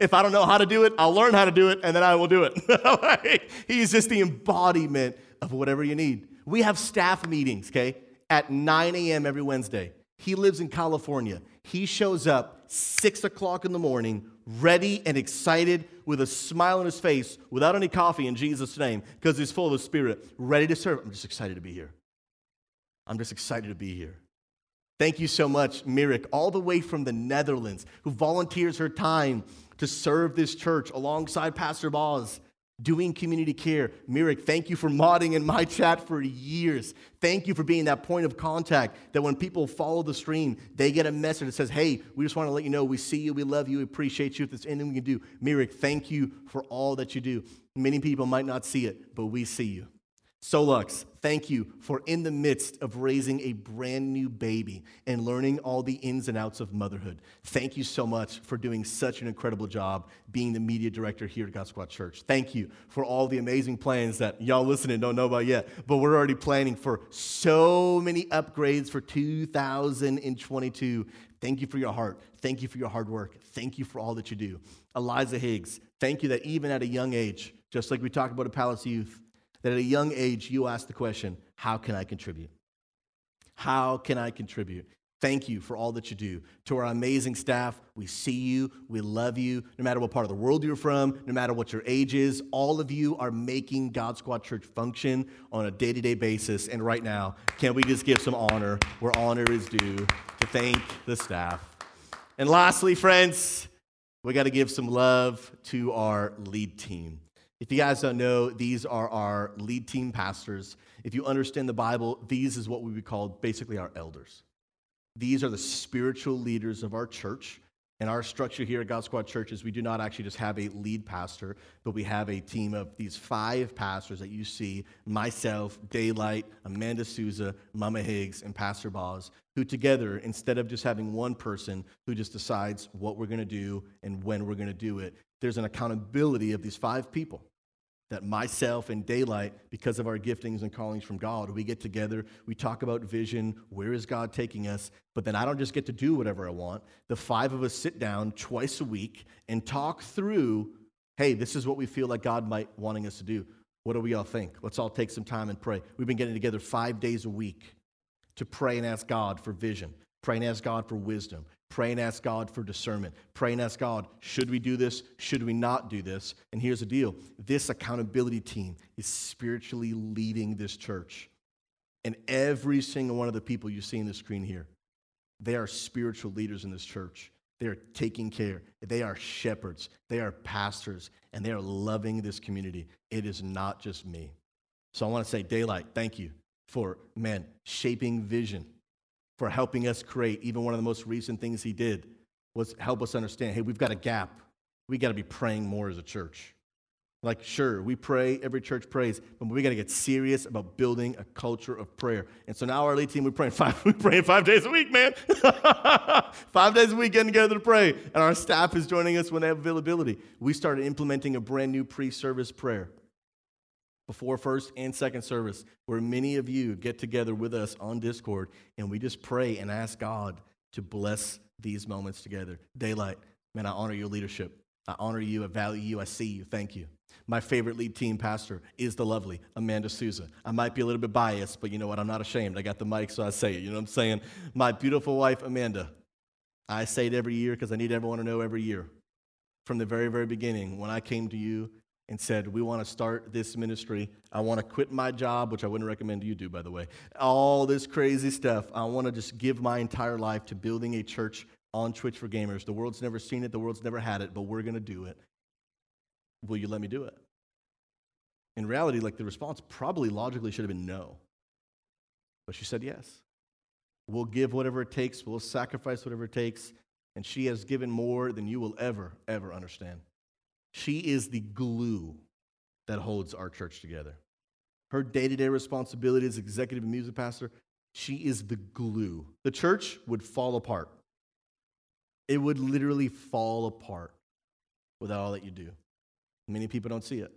if I don't know how to do it, I'll learn how to do it, and then I will do it. He's just the embodiment of whatever you need. We have staff meetings, okay, at 9 a.m. every Wednesday. He lives in California. He shows up 6 o'clock in the morning, ready and excited, with a smile on his face, without any coffee in Jesus' name, because he's full of the Spirit, ready to serve. I'm just excited to be here. I'm just excited to be here. Thank you so much, Mirik, all the way from the Netherlands, who volunteers her time to serve this church alongside Pastor Boz doing community care. Mirik, thank you for modding in my chat for years. Thank you for being that point of contact that when people follow the stream, they get a message that says, hey, we just want to let you know we see you, we love you, we appreciate you. If there's anything we can do, Mirik, thank you for all that you do. Many people might not see it, but we see you. Solux, thank you for in the midst of raising a brand new baby and learning all the ins and outs of motherhood. Thank you so much for doing such an incredible job being the media director here at God Squad Church. Thank you for all the amazing plans that y'all listening don't know about yet, but we're already planning for so many upgrades for 2022. Thank you for your heart. Thank you for your hard work. Thank you for all that you do. Eliza Higgs, thank you that even at a young age, just like we talked about at Palace Youth, that at a young age you ask the question, How can I contribute? How can I contribute? Thank you for all that you do. To our amazing staff, we see you, we love you, no matter what part of the world you're from, no matter what your age is. All of you are making God Squad Church function on a day to day basis. And right now, can we just give some honor where honor is due to thank the staff? And lastly, friends, we got to give some love to our lead team. If you guys don't know, these are our lead team pastors. If you understand the Bible, these is what we would call basically our elders. These are the spiritual leaders of our church. And our structure here at God Squad Church is we do not actually just have a lead pastor, but we have a team of these five pastors that you see myself, Daylight, Amanda Souza, Mama Higgs, and Pastor Boz, who together, instead of just having one person who just decides what we're going to do and when we're going to do it, there's an accountability of these five people that myself and Daylight, because of our giftings and callings from God, we get together, we talk about vision, where is God taking us, but then I don't just get to do whatever I want. The five of us sit down twice a week and talk through hey, this is what we feel like God might wanting us to do. What do we all think? Let's all take some time and pray. We've been getting together five days a week to pray and ask God for vision, pray and ask God for wisdom, Pray and ask God for discernment. Pray and ask God, should we do this? Should we not do this? And here's the deal this accountability team is spiritually leading this church. And every single one of the people you see in the screen here, they are spiritual leaders in this church. They are taking care. They are shepherds. They are pastors. And they are loving this community. It is not just me. So I want to say, Daylight, thank you for, man, shaping vision for helping us create. Even one of the most recent things he did was help us understand hey, we've got a gap. We got to be praying more as a church. Like, sure, we pray, every church prays, but we got to get serious about building a culture of prayer. And so now our lead team, we're praying five, we're praying five days a week, man. five days a week getting together to pray. And our staff is joining us when they have availability. We started implementing a brand new pre service prayer before first and second service, where many of you get together with us on Discord and we just pray and ask God to bless these moments together. Daylight, man, I honor your leadership. I honor you, I value you, I see you. Thank you. My favorite lead team pastor is the lovely Amanda Souza. I might be a little bit biased, but you know what? I'm not ashamed. I got the mic, so I say it. You know what I'm saying? My beautiful wife, Amanda. I say it every year because I need everyone to know every year. From the very, very beginning, when I came to you and said, We want to start this ministry. I want to quit my job, which I wouldn't recommend you do, by the way. All this crazy stuff. I want to just give my entire life to building a church on Twitch for gamers. The world's never seen it, the world's never had it, but we're going to do it. Will you let me do it? In reality, like the response probably logically should have been no. But she said yes. We'll give whatever it takes, we'll sacrifice whatever it takes. And she has given more than you will ever, ever understand. She is the glue that holds our church together. Her day to day responsibility as executive music pastor, she is the glue. The church would fall apart. It would literally fall apart without all that you do. Many people don't see it.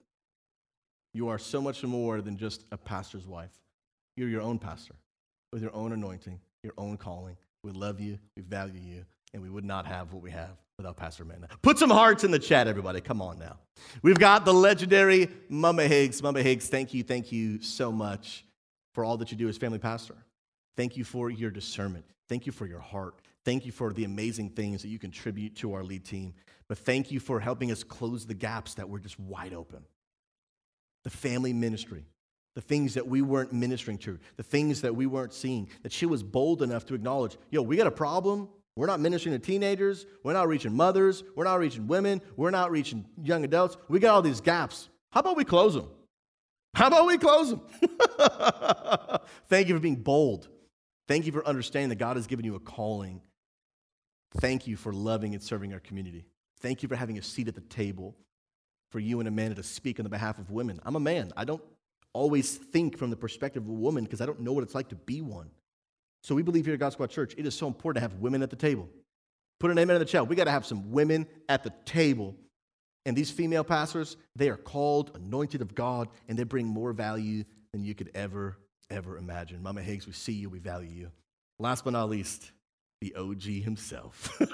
You are so much more than just a pastor's wife. You're your own pastor with your own anointing, your own calling. We love you, we value you, and we would not have what we have without Pastor Amanda. Put some hearts in the chat, everybody. Come on now. We've got the legendary Mama Higgs. Mama Higgs, thank you, thank you so much for all that you do as family pastor. Thank you for your discernment. Thank you for your heart. Thank you for the amazing things that you contribute to our lead team. But thank you for helping us close the gaps that were just wide open. The family ministry, the things that we weren't ministering to, the things that we weren't seeing, that she was bold enough to acknowledge, yo, we got a problem. We're not ministering to teenagers. We're not reaching mothers. We're not reaching women. We're not reaching young adults. We got all these gaps. How about we close them? How about we close them? Thank you for being bold. Thank you for understanding that God has given you a calling. Thank you for loving and serving our community. Thank you for having a seat at the table for you and Amanda to speak on the behalf of women. I'm a man. I don't always think from the perspective of a woman because I don't know what it's like to be one. So we believe here at God Squad Church, it is so important to have women at the table. Put an amen in the chat. We got to have some women at the table. And these female pastors, they are called, anointed of God, and they bring more value than you could ever, ever imagine. Mama Higgs, we see you, we value you. Last but not least, the OG himself.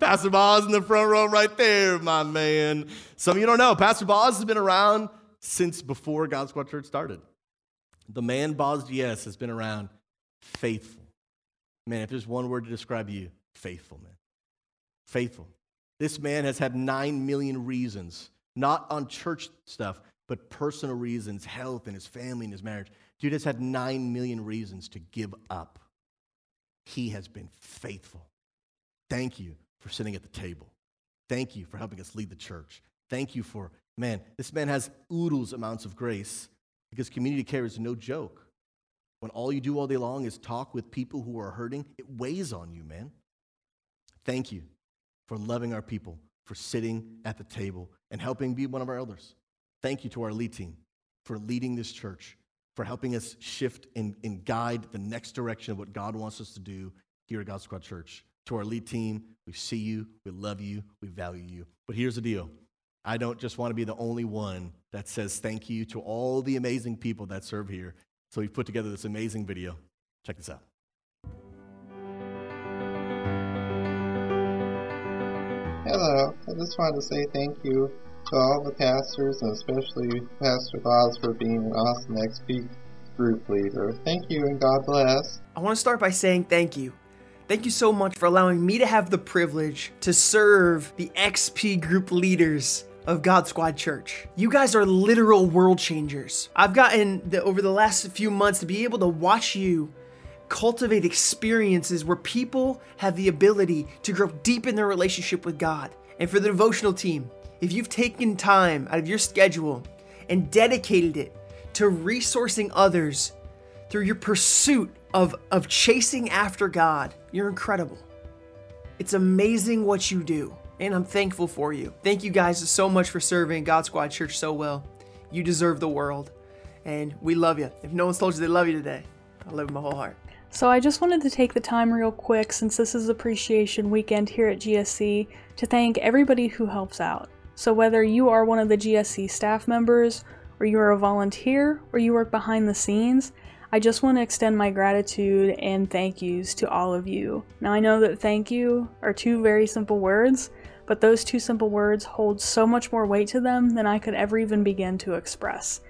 Pastor Boz in the front row right there, my man. Some of you don't know, Pastor Boz has been around since before God Squad Church started. The man Boz GS has been around faithful. Man, if there's one word to describe you, faithful, man. Faithful. This man has had nine million reasons, not on church stuff, but personal reasons, health and his family and his marriage. Dude has had nine million reasons to give up. He has been faithful. Thank you for sitting at the table. Thank you for helping us lead the church. Thank you for, man, this man has oodles amounts of grace because community care is no joke. When all you do all day long is talk with people who are hurting, it weighs on you, man. Thank you for loving our people, for sitting at the table and helping be one of our elders. Thank you to our lead team for leading this church, for helping us shift and, and guide the next direction of what God wants us to do here at God Squad Church. To our lead team, we see you, we love you, we value you. But here's the deal I don't just want to be the only one that says thank you to all the amazing people that serve here. So we've put together this amazing video. Check this out. Hello, I just wanted to say thank you to all the pastors and especially Pastor Boz for being an awesome XP group leader. Thank you and God bless. I want to start by saying thank you. Thank you so much for allowing me to have the privilege to serve the XP group leaders of God Squad Church. You guys are literal world changers. I've gotten the, over the last few months to be able to watch you cultivate experiences where people have the ability to grow deep in their relationship with God. And for the devotional team, if you've taken time out of your schedule and dedicated it to resourcing others through your pursuit of, of chasing after God, you're incredible. It's amazing what you do, and I'm thankful for you. Thank you guys so much for serving God Squad Church so well. You deserve the world, and we love you. If no one's told you they love you today, I love you my whole heart. So I just wanted to take the time real quick since this is appreciation weekend here at GSC to thank everybody who helps out. So whether you are one of the GSC staff members or you are a volunteer or you work behind the scenes, I just want to extend my gratitude and thank yous to all of you. Now I know that thank you are two very simple words, but those two simple words hold so much more weight to them than I could ever even begin to express.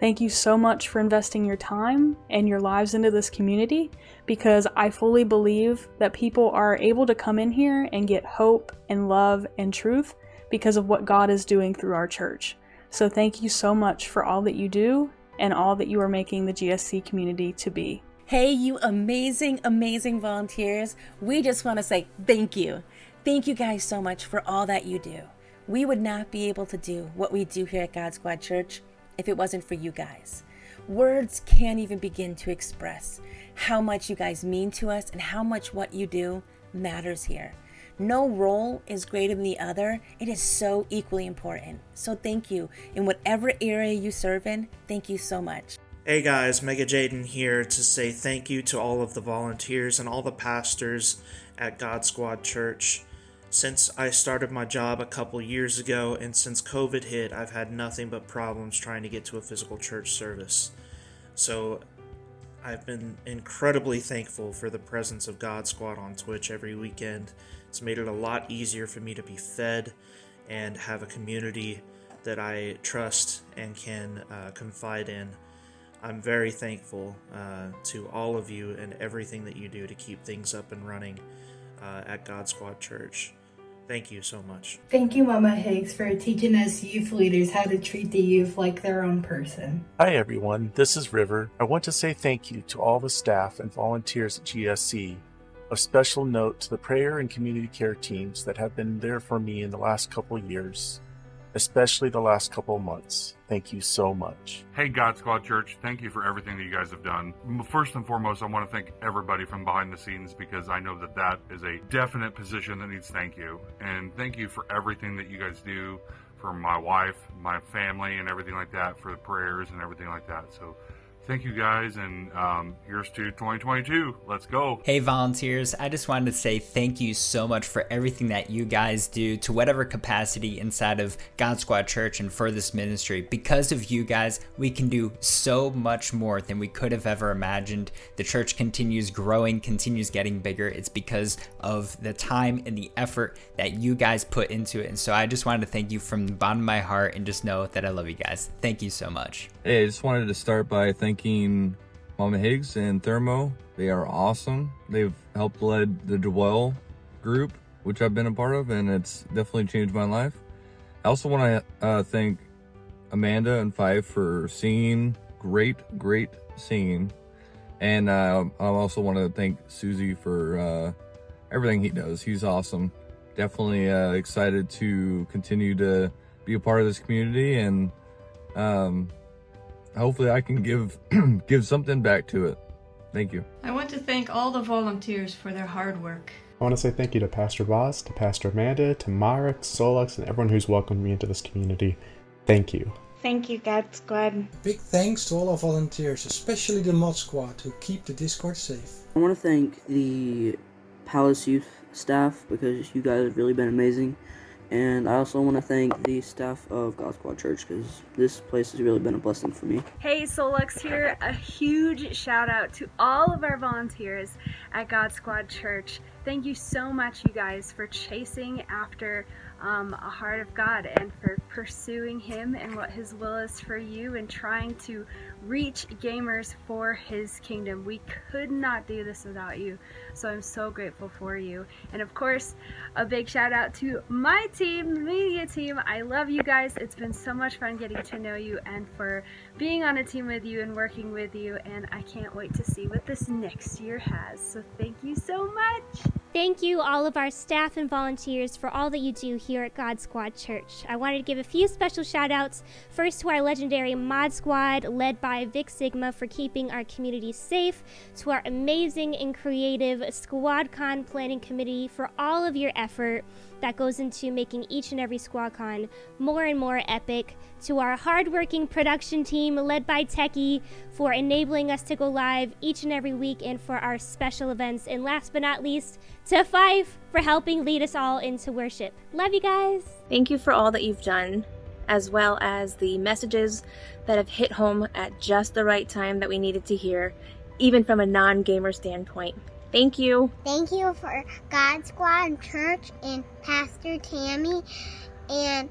Thank you so much for investing your time and your lives into this community because I fully believe that people are able to come in here and get hope and love and truth because of what God is doing through our church. So thank you so much for all that you do and all that you are making the GSC community to be. Hey, you amazing, amazing volunteers. We just want to say thank you. Thank you guys so much for all that you do. We would not be able to do what we do here at God Squad Church if it wasn't for you guys. Words can't even begin to express how much you guys mean to us and how much what you do matters here. No role is greater than the other. It is so equally important. So thank you. In whatever area you serve in, thank you so much. Hey guys, Mega Jaden here to say thank you to all of the volunteers and all the pastors at God Squad Church. Since I started my job a couple years ago and since COVID hit, I've had nothing but problems trying to get to a physical church service. So I've been incredibly thankful for the presence of God Squad on Twitch every weekend. It's made it a lot easier for me to be fed and have a community that I trust and can uh, confide in. I'm very thankful uh, to all of you and everything that you do to keep things up and running uh, at God Squad Church. Thank you so much. Thank you, Mama Higgs, for teaching us youth leaders how to treat the youth like their own person. Hi, everyone. This is River. I want to say thank you to all the staff and volunteers at GSC. A special note to the prayer and community care teams that have been there for me in the last couple years especially the last couple months. Thank you so much. Hey, God Squad Church, thank you for everything that you guys have done. First and foremost, I want to thank everybody from behind the scenes because I know that that is a definite position that needs thank you. And thank you for everything that you guys do for my wife, my family, and everything like that, for the prayers and everything like that. So, thank you guys, and um, here's to 2022. Let's go. Hey, volunteers. I just wanted to say thank you so much for everything that you guys do to whatever capacity inside of God Squad Church and for this ministry. Because of you guys, we can do so much more than we could have ever imagined. The church continues growing, continues getting bigger. It's because of the time and the effort that you guys put into it. And so I just wanted to thank you from the bottom of my heart and just know that I love you guys. Thank you so much. Hey, I just wanted to start by thanking thanking Mama Higgs and Thermo. They are awesome. They've helped lead the Dwell group, which I've been a part of, and it's definitely changed my life. I also want to uh, thank Amanda and Fife for singing. Great, great singing. And uh, I also want to thank Susie for uh, everything he does. He's awesome. Definitely uh, excited to continue to be a part of this community, and um, hopefully I can give give something back to it. Thank you. I want to thank all the volunteers for their hard work. I want to say thank you to Pastor Boz, to Pastor Amanda, to Marek, Solux, and everyone who's welcomed me into this community. Thank you. Thank you, God Squad. Big thanks to all our volunteers, especially the Mod Squad, who keep the Discord safe. I want to thank the Palace Youth staff because you guys have really been amazing. And I also want to thank the staff of God Squad Church because this place has really been a blessing for me. Hey, Solux here. A huge shout out to all of our volunteers at God Squad Church. Thank you so much, you guys, for chasing after um, a heart of God and for pursuing Him and what His will is for you and trying to reach gamers for His kingdom. We could not do this without you, so I'm so grateful for you. And of course, a big shout out to my team, the media team. I love you guys. It's been so much fun getting to know you and for being on a team with you and working with you. And I can't wait to see what this next year has. So thank you so much. Thank you, all of our staff and volunteers, for all that you do here at God Squad Church. I wanted to give a few special shout outs. First, to our legendary Mod Squad, led by Vic Sigma, for keeping our community safe. To our amazing and creative SquadCon Planning Committee, for all of your effort that goes into making each and every SquadCon more and more epic. To our hardworking production team, led by Techie, for enabling us to go live each and every week and for our special events. And last but not least, to Fife for helping lead us all into worship. Love you guys. Thank you for all that you've done, as well as the messages that have hit home at just the right time that we needed to hear, even from a non gamer standpoint. Thank you. Thank you for God Squad Church and Pastor Tammy. And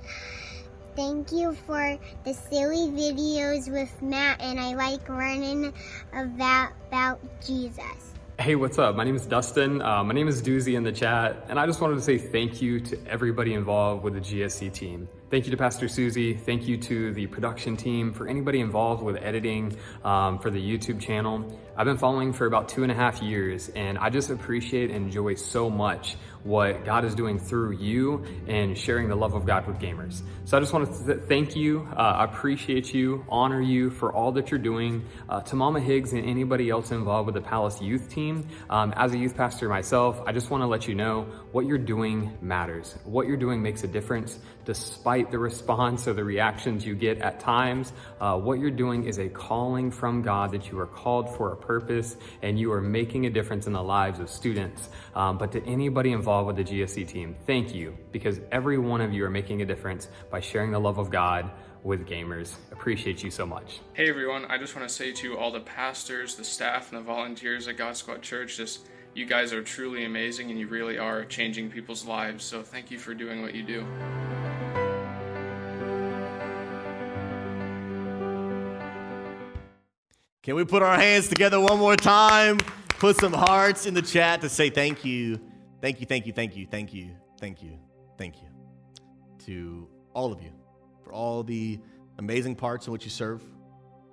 thank you for the silly videos with Matt. And I like learning about, about Jesus. Hey, what's up? My name is Dustin. Uh, my name is Doozy in the chat. And I just wanted to say thank you to everybody involved with the GSC team. Thank you to Pastor Susie. Thank you to the production team, for anybody involved with editing um, for the YouTube channel. I've been following for about two and a half years, and I just appreciate and enjoy so much what God is doing through you and sharing the love of God with gamers. So I just want to th- thank you. Uh, appreciate you, honor you for all that you're doing. Uh, to Mama Higgs and anybody else involved with the Palace Youth Team, um, as a youth pastor myself, I just want to let you know what you're doing matters. What you're doing makes a difference despite the response or the reactions you get at times. Uh, what you're doing is a calling from God that you are called for a purpose and you are making a difference in the lives of students. Um, but to anybody involved with the GSC team, thank you because every one of you are making a difference by sharing the love of God with gamers. Appreciate you so much. Hey everyone, I just want to say to all the pastors, the staff, and the volunteers at God Squad Church, just you guys are truly amazing and you really are changing people's lives. So thank you for doing what you do. Can we put our hands together one more time? Put some hearts in the chat to say thank you. Thank you, thank you, thank you, thank you, thank you, thank you to all of you for all the amazing parts in which you serve,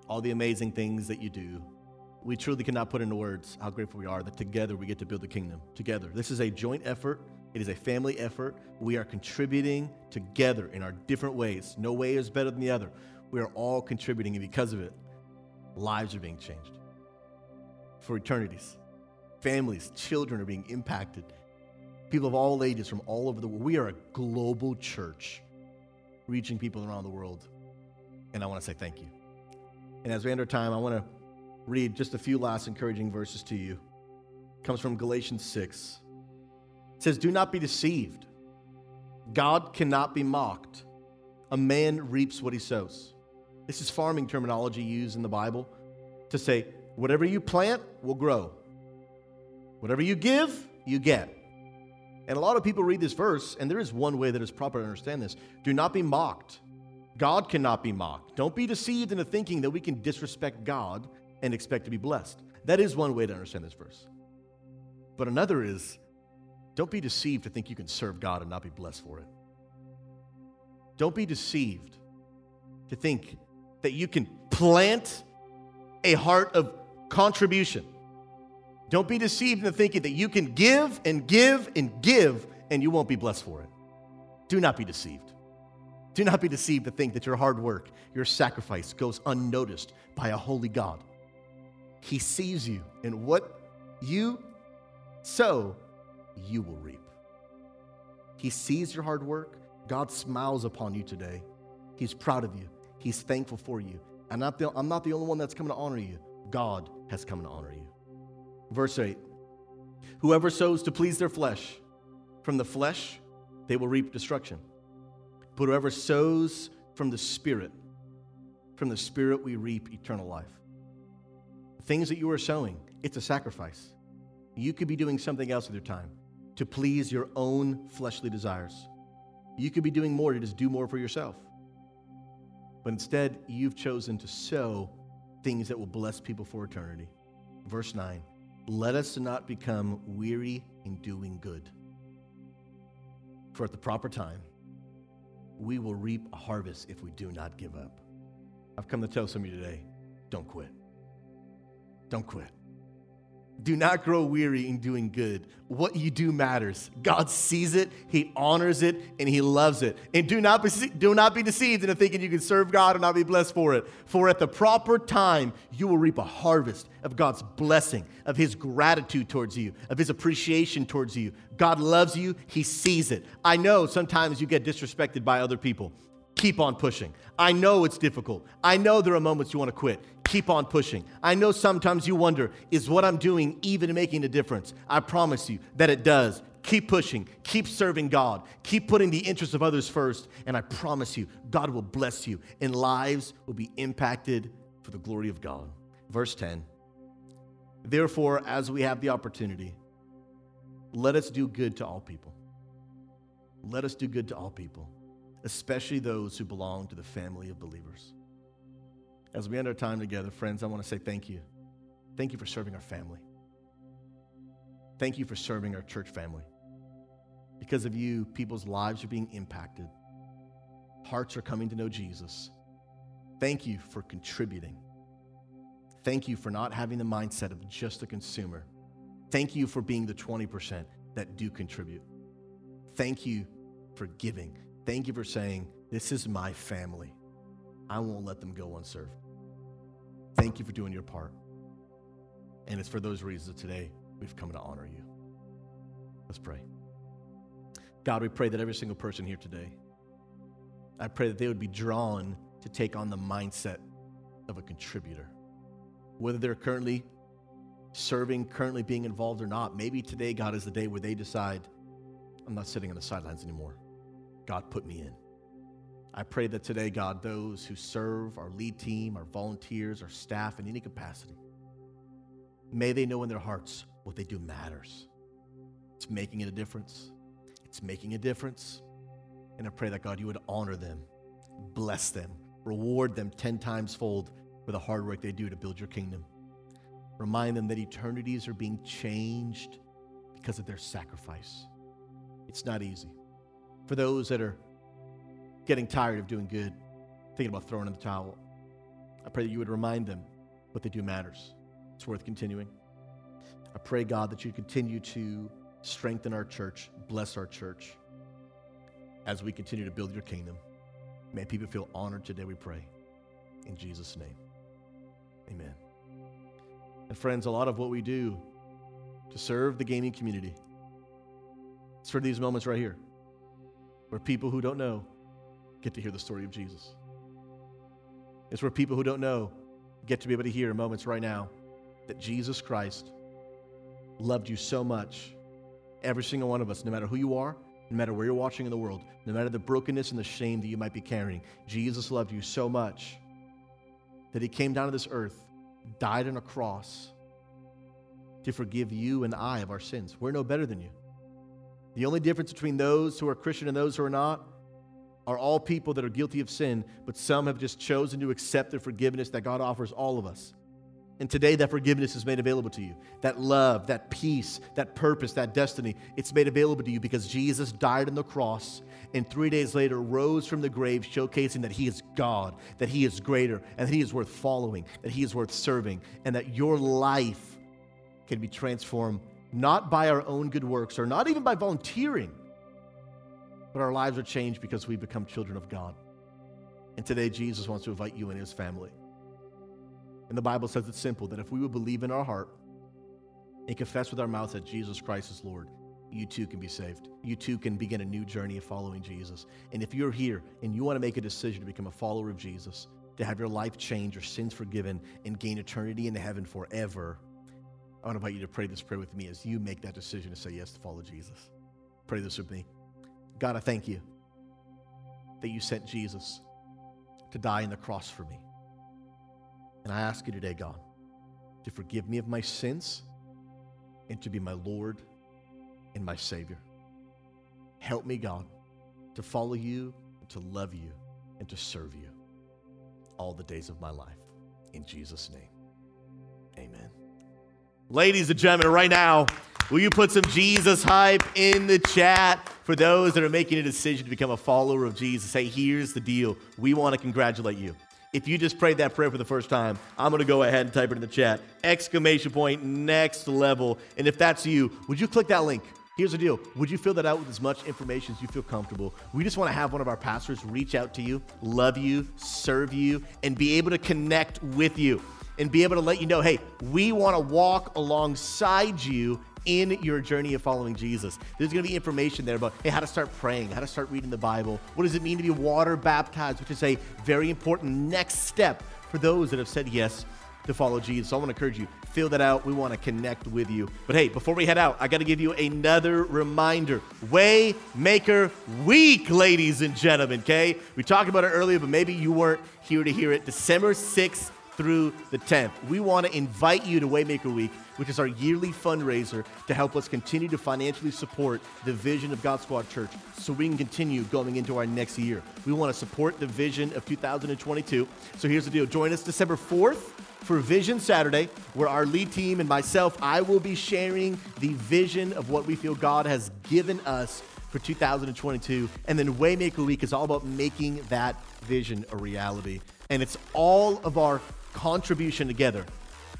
all the amazing things that you do. We truly cannot put into words how grateful we are that together we get to build the kingdom. Together. This is a joint effort, it is a family effort. We are contributing together in our different ways. No way is better than the other. We are all contributing, and because of it, lives are being changed for eternities. Families, children are being impacted. People of all ages from all over the world. We are a global church reaching people around the world. And I want to say thank you. And as we end our time, I want to read just a few last encouraging verses to you. It comes from Galatians 6. It says, Do not be deceived. God cannot be mocked. A man reaps what he sows. This is farming terminology used in the Bible to say, whatever you plant will grow. Whatever you give, you get. And a lot of people read this verse, and there is one way that is proper to understand this. Do not be mocked. God cannot be mocked. Don't be deceived into thinking that we can disrespect God and expect to be blessed. That is one way to understand this verse. But another is don't be deceived to think you can serve God and not be blessed for it. Don't be deceived to think that you can plant a heart of contribution. Don't be deceived into thinking that you can give and give and give and you won't be blessed for it. Do not be deceived. Do not be deceived to think that your hard work, your sacrifice goes unnoticed by a holy God. He sees you, and what you sow, you will reap. He sees your hard work. God smiles upon you today. He's proud of you. He's thankful for you. And I'm not the, I'm not the only one that's coming to honor you. God has come to honor you. Verse 8 Whoever sows to please their flesh, from the flesh they will reap destruction. But whoever sows from the Spirit, from the Spirit we reap eternal life. Things that you are sowing, it's a sacrifice. You could be doing something else with your time to please your own fleshly desires. You could be doing more to just do more for yourself. But instead, you've chosen to sow things that will bless people for eternity. Verse 9 Let us not become weary in doing good. For at the proper time, we will reap a harvest if we do not give up. I've come to tell some of you today don't quit. Don't quit. Do not grow weary in doing good. What you do matters. God sees it, He honors it, and He loves it. And do not be, do not be deceived into thinking you can serve God and not be blessed for it. For at the proper time, you will reap a harvest of God's blessing, of His gratitude towards you, of His appreciation towards you. God loves you, He sees it. I know sometimes you get disrespected by other people. Keep on pushing. I know it's difficult. I know there are moments you want to quit. Keep on pushing. I know sometimes you wonder, is what I'm doing even making a difference? I promise you that it does. Keep pushing. Keep serving God. Keep putting the interests of others first. And I promise you, God will bless you and lives will be impacted for the glory of God. Verse 10 Therefore, as we have the opportunity, let us do good to all people. Let us do good to all people, especially those who belong to the family of believers. As we end our time together, friends, I want to say thank you. Thank you for serving our family. Thank you for serving our church family. Because of you, people's lives are being impacted, hearts are coming to know Jesus. Thank you for contributing. Thank you for not having the mindset of just a consumer. Thank you for being the 20% that do contribute. Thank you for giving. Thank you for saying, This is my family. I won't let them go unserved. Thank you for doing your part. And it's for those reasons that today we've come to honor you. Let's pray. God, we pray that every single person here today, I pray that they would be drawn to take on the mindset of a contributor. Whether they're currently serving, currently being involved or not, maybe today, God, is the day where they decide, I'm not sitting on the sidelines anymore. God, put me in. I pray that today, God, those who serve our lead team, our volunteers, our staff in any capacity, may they know in their hearts what they do matters. It's making it a difference. It's making a difference. And I pray that, God, you would honor them, bless them, reward them 10 times fold for the hard work they do to build your kingdom. Remind them that eternities are being changed because of their sacrifice. It's not easy. For those that are getting tired of doing good, thinking about throwing in the towel. I pray that you would remind them what they do matters. It's worth continuing. I pray, God, that you continue to strengthen our church, bless our church as we continue to build your kingdom. May people feel honored today, we pray. In Jesus' name, amen. And friends, a lot of what we do to serve the gaming community, it's for these moments right here where people who don't know get to hear the story of Jesus. It's where people who don't know get to be able to hear moments right now that Jesus Christ loved you so much, every single one of us, no matter who you are, no matter where you're watching in the world, no matter the brokenness and the shame that you might be carrying, Jesus loved you so much that he came down to this earth, died on a cross to forgive you and I of our sins. We're no better than you. The only difference between those who are Christian and those who are not are all people that are guilty of sin, but some have just chosen to accept the forgiveness that God offers all of us. And today, that forgiveness is made available to you. That love, that peace, that purpose, that destiny, it's made available to you because Jesus died on the cross and three days later rose from the grave, showcasing that He is God, that He is greater, and that He is worth following, that He is worth serving, and that your life can be transformed not by our own good works or not even by volunteering but our lives are changed because we become children of God. And today, Jesus wants to invite you and his family. And the Bible says it's simple that if we would believe in our heart and confess with our mouth that Jesus Christ is Lord, you too can be saved. You too can begin a new journey of following Jesus. And if you're here and you want to make a decision to become a follower of Jesus, to have your life change, your sins forgiven, and gain eternity in heaven forever, I want to invite you to pray this prayer with me as you make that decision to say yes to follow Jesus. Pray this with me. God, I thank you that you sent Jesus to die on the cross for me. And I ask you today, God, to forgive me of my sins and to be my Lord and my Savior. Help me, God, to follow you, to love you, and to serve you all the days of my life. In Jesus' name, amen. Ladies and gentlemen, right now, will you put some Jesus hype in the chat for those that are making a decision to become a follower of Jesus? Hey, here's the deal. We want to congratulate you. If you just prayed that prayer for the first time, I'm going to go ahead and type it in the chat. Exclamation point, next level. And if that's you, would you click that link? Here's the deal. Would you fill that out with as much information as you feel comfortable? We just want to have one of our pastors reach out to you, love you, serve you, and be able to connect with you and be able to let you know hey, we want to walk alongside you in your journey of following Jesus. There's going to be information there about hey, how to start praying, how to start reading the Bible. What does it mean to be water baptized, which is a very important next step for those that have said yes to follow Jesus. So I want to encourage you, fill that out. We want to connect with you. But hey, before we head out, I got to give you another reminder. Waymaker Week, ladies and gentlemen, okay? We talked about it earlier, but maybe you weren't here to hear it. December 6th through the 10th. We want to invite you to Waymaker Week, which is our yearly fundraiser to help us continue to financially support the vision of God Squad Church so we can continue going into our next year. We want to support the vision of 2022. So here's the deal join us December 4th for Vision Saturday, where our lead team and myself, I will be sharing the vision of what we feel God has given us for 2022. And then Waymaker Week is all about making that vision a reality. And it's all of our contribution together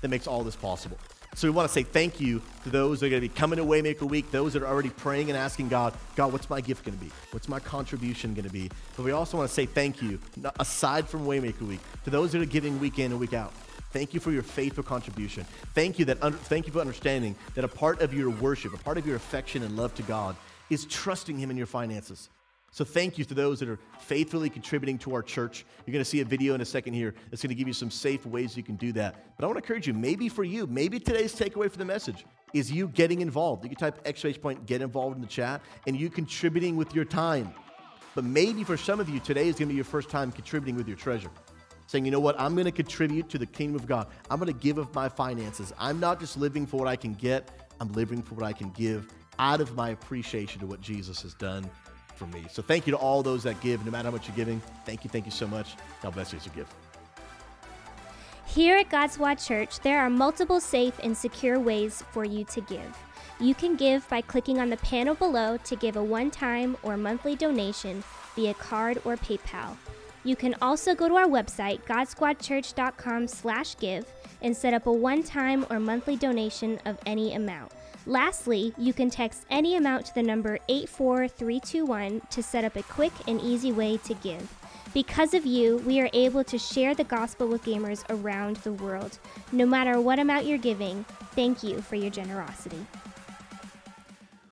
that makes all this possible. So we want to say thank you to those that are going to be coming to Waymaker Week, those that are already praying and asking God, God, what's my gift going to be? What's my contribution going to be? But we also want to say thank you, aside from Waymaker Week, to those that are giving week in and week out. Thank you for your faithful contribution. Thank you that thank you for understanding that a part of your worship, a part of your affection and love to God is trusting him in your finances. So thank you to those that are faithfully contributing to our church. You're going to see a video in a second here that's going to give you some safe ways you can do that. But I want to encourage you, maybe for you, maybe today's takeaway for the message is you getting involved. You can type exclamation point, get involved in the chat, and you contributing with your time. But maybe for some of you, today is going to be your first time contributing with your treasure. Saying, you know what, I'm going to contribute to the kingdom of God. I'm going to give of my finances. I'm not just living for what I can get, I'm living for what I can give out of my appreciation to what Jesus has done for me. So thank you to all those that give, no matter how much you're giving. Thank you, thank you so much. God bless you as you give. Here at God Squad Church, there are multiple safe and secure ways for you to give. You can give by clicking on the panel below to give a one-time or monthly donation via card or PayPal. You can also go to our website, godsquadchurch.com/give, and set up a one-time or monthly donation of any amount. Lastly, you can text any amount to the number 84321 to set up a quick and easy way to give. Because of you, we are able to share the gospel with gamers around the world. No matter what amount you're giving, thank you for your generosity.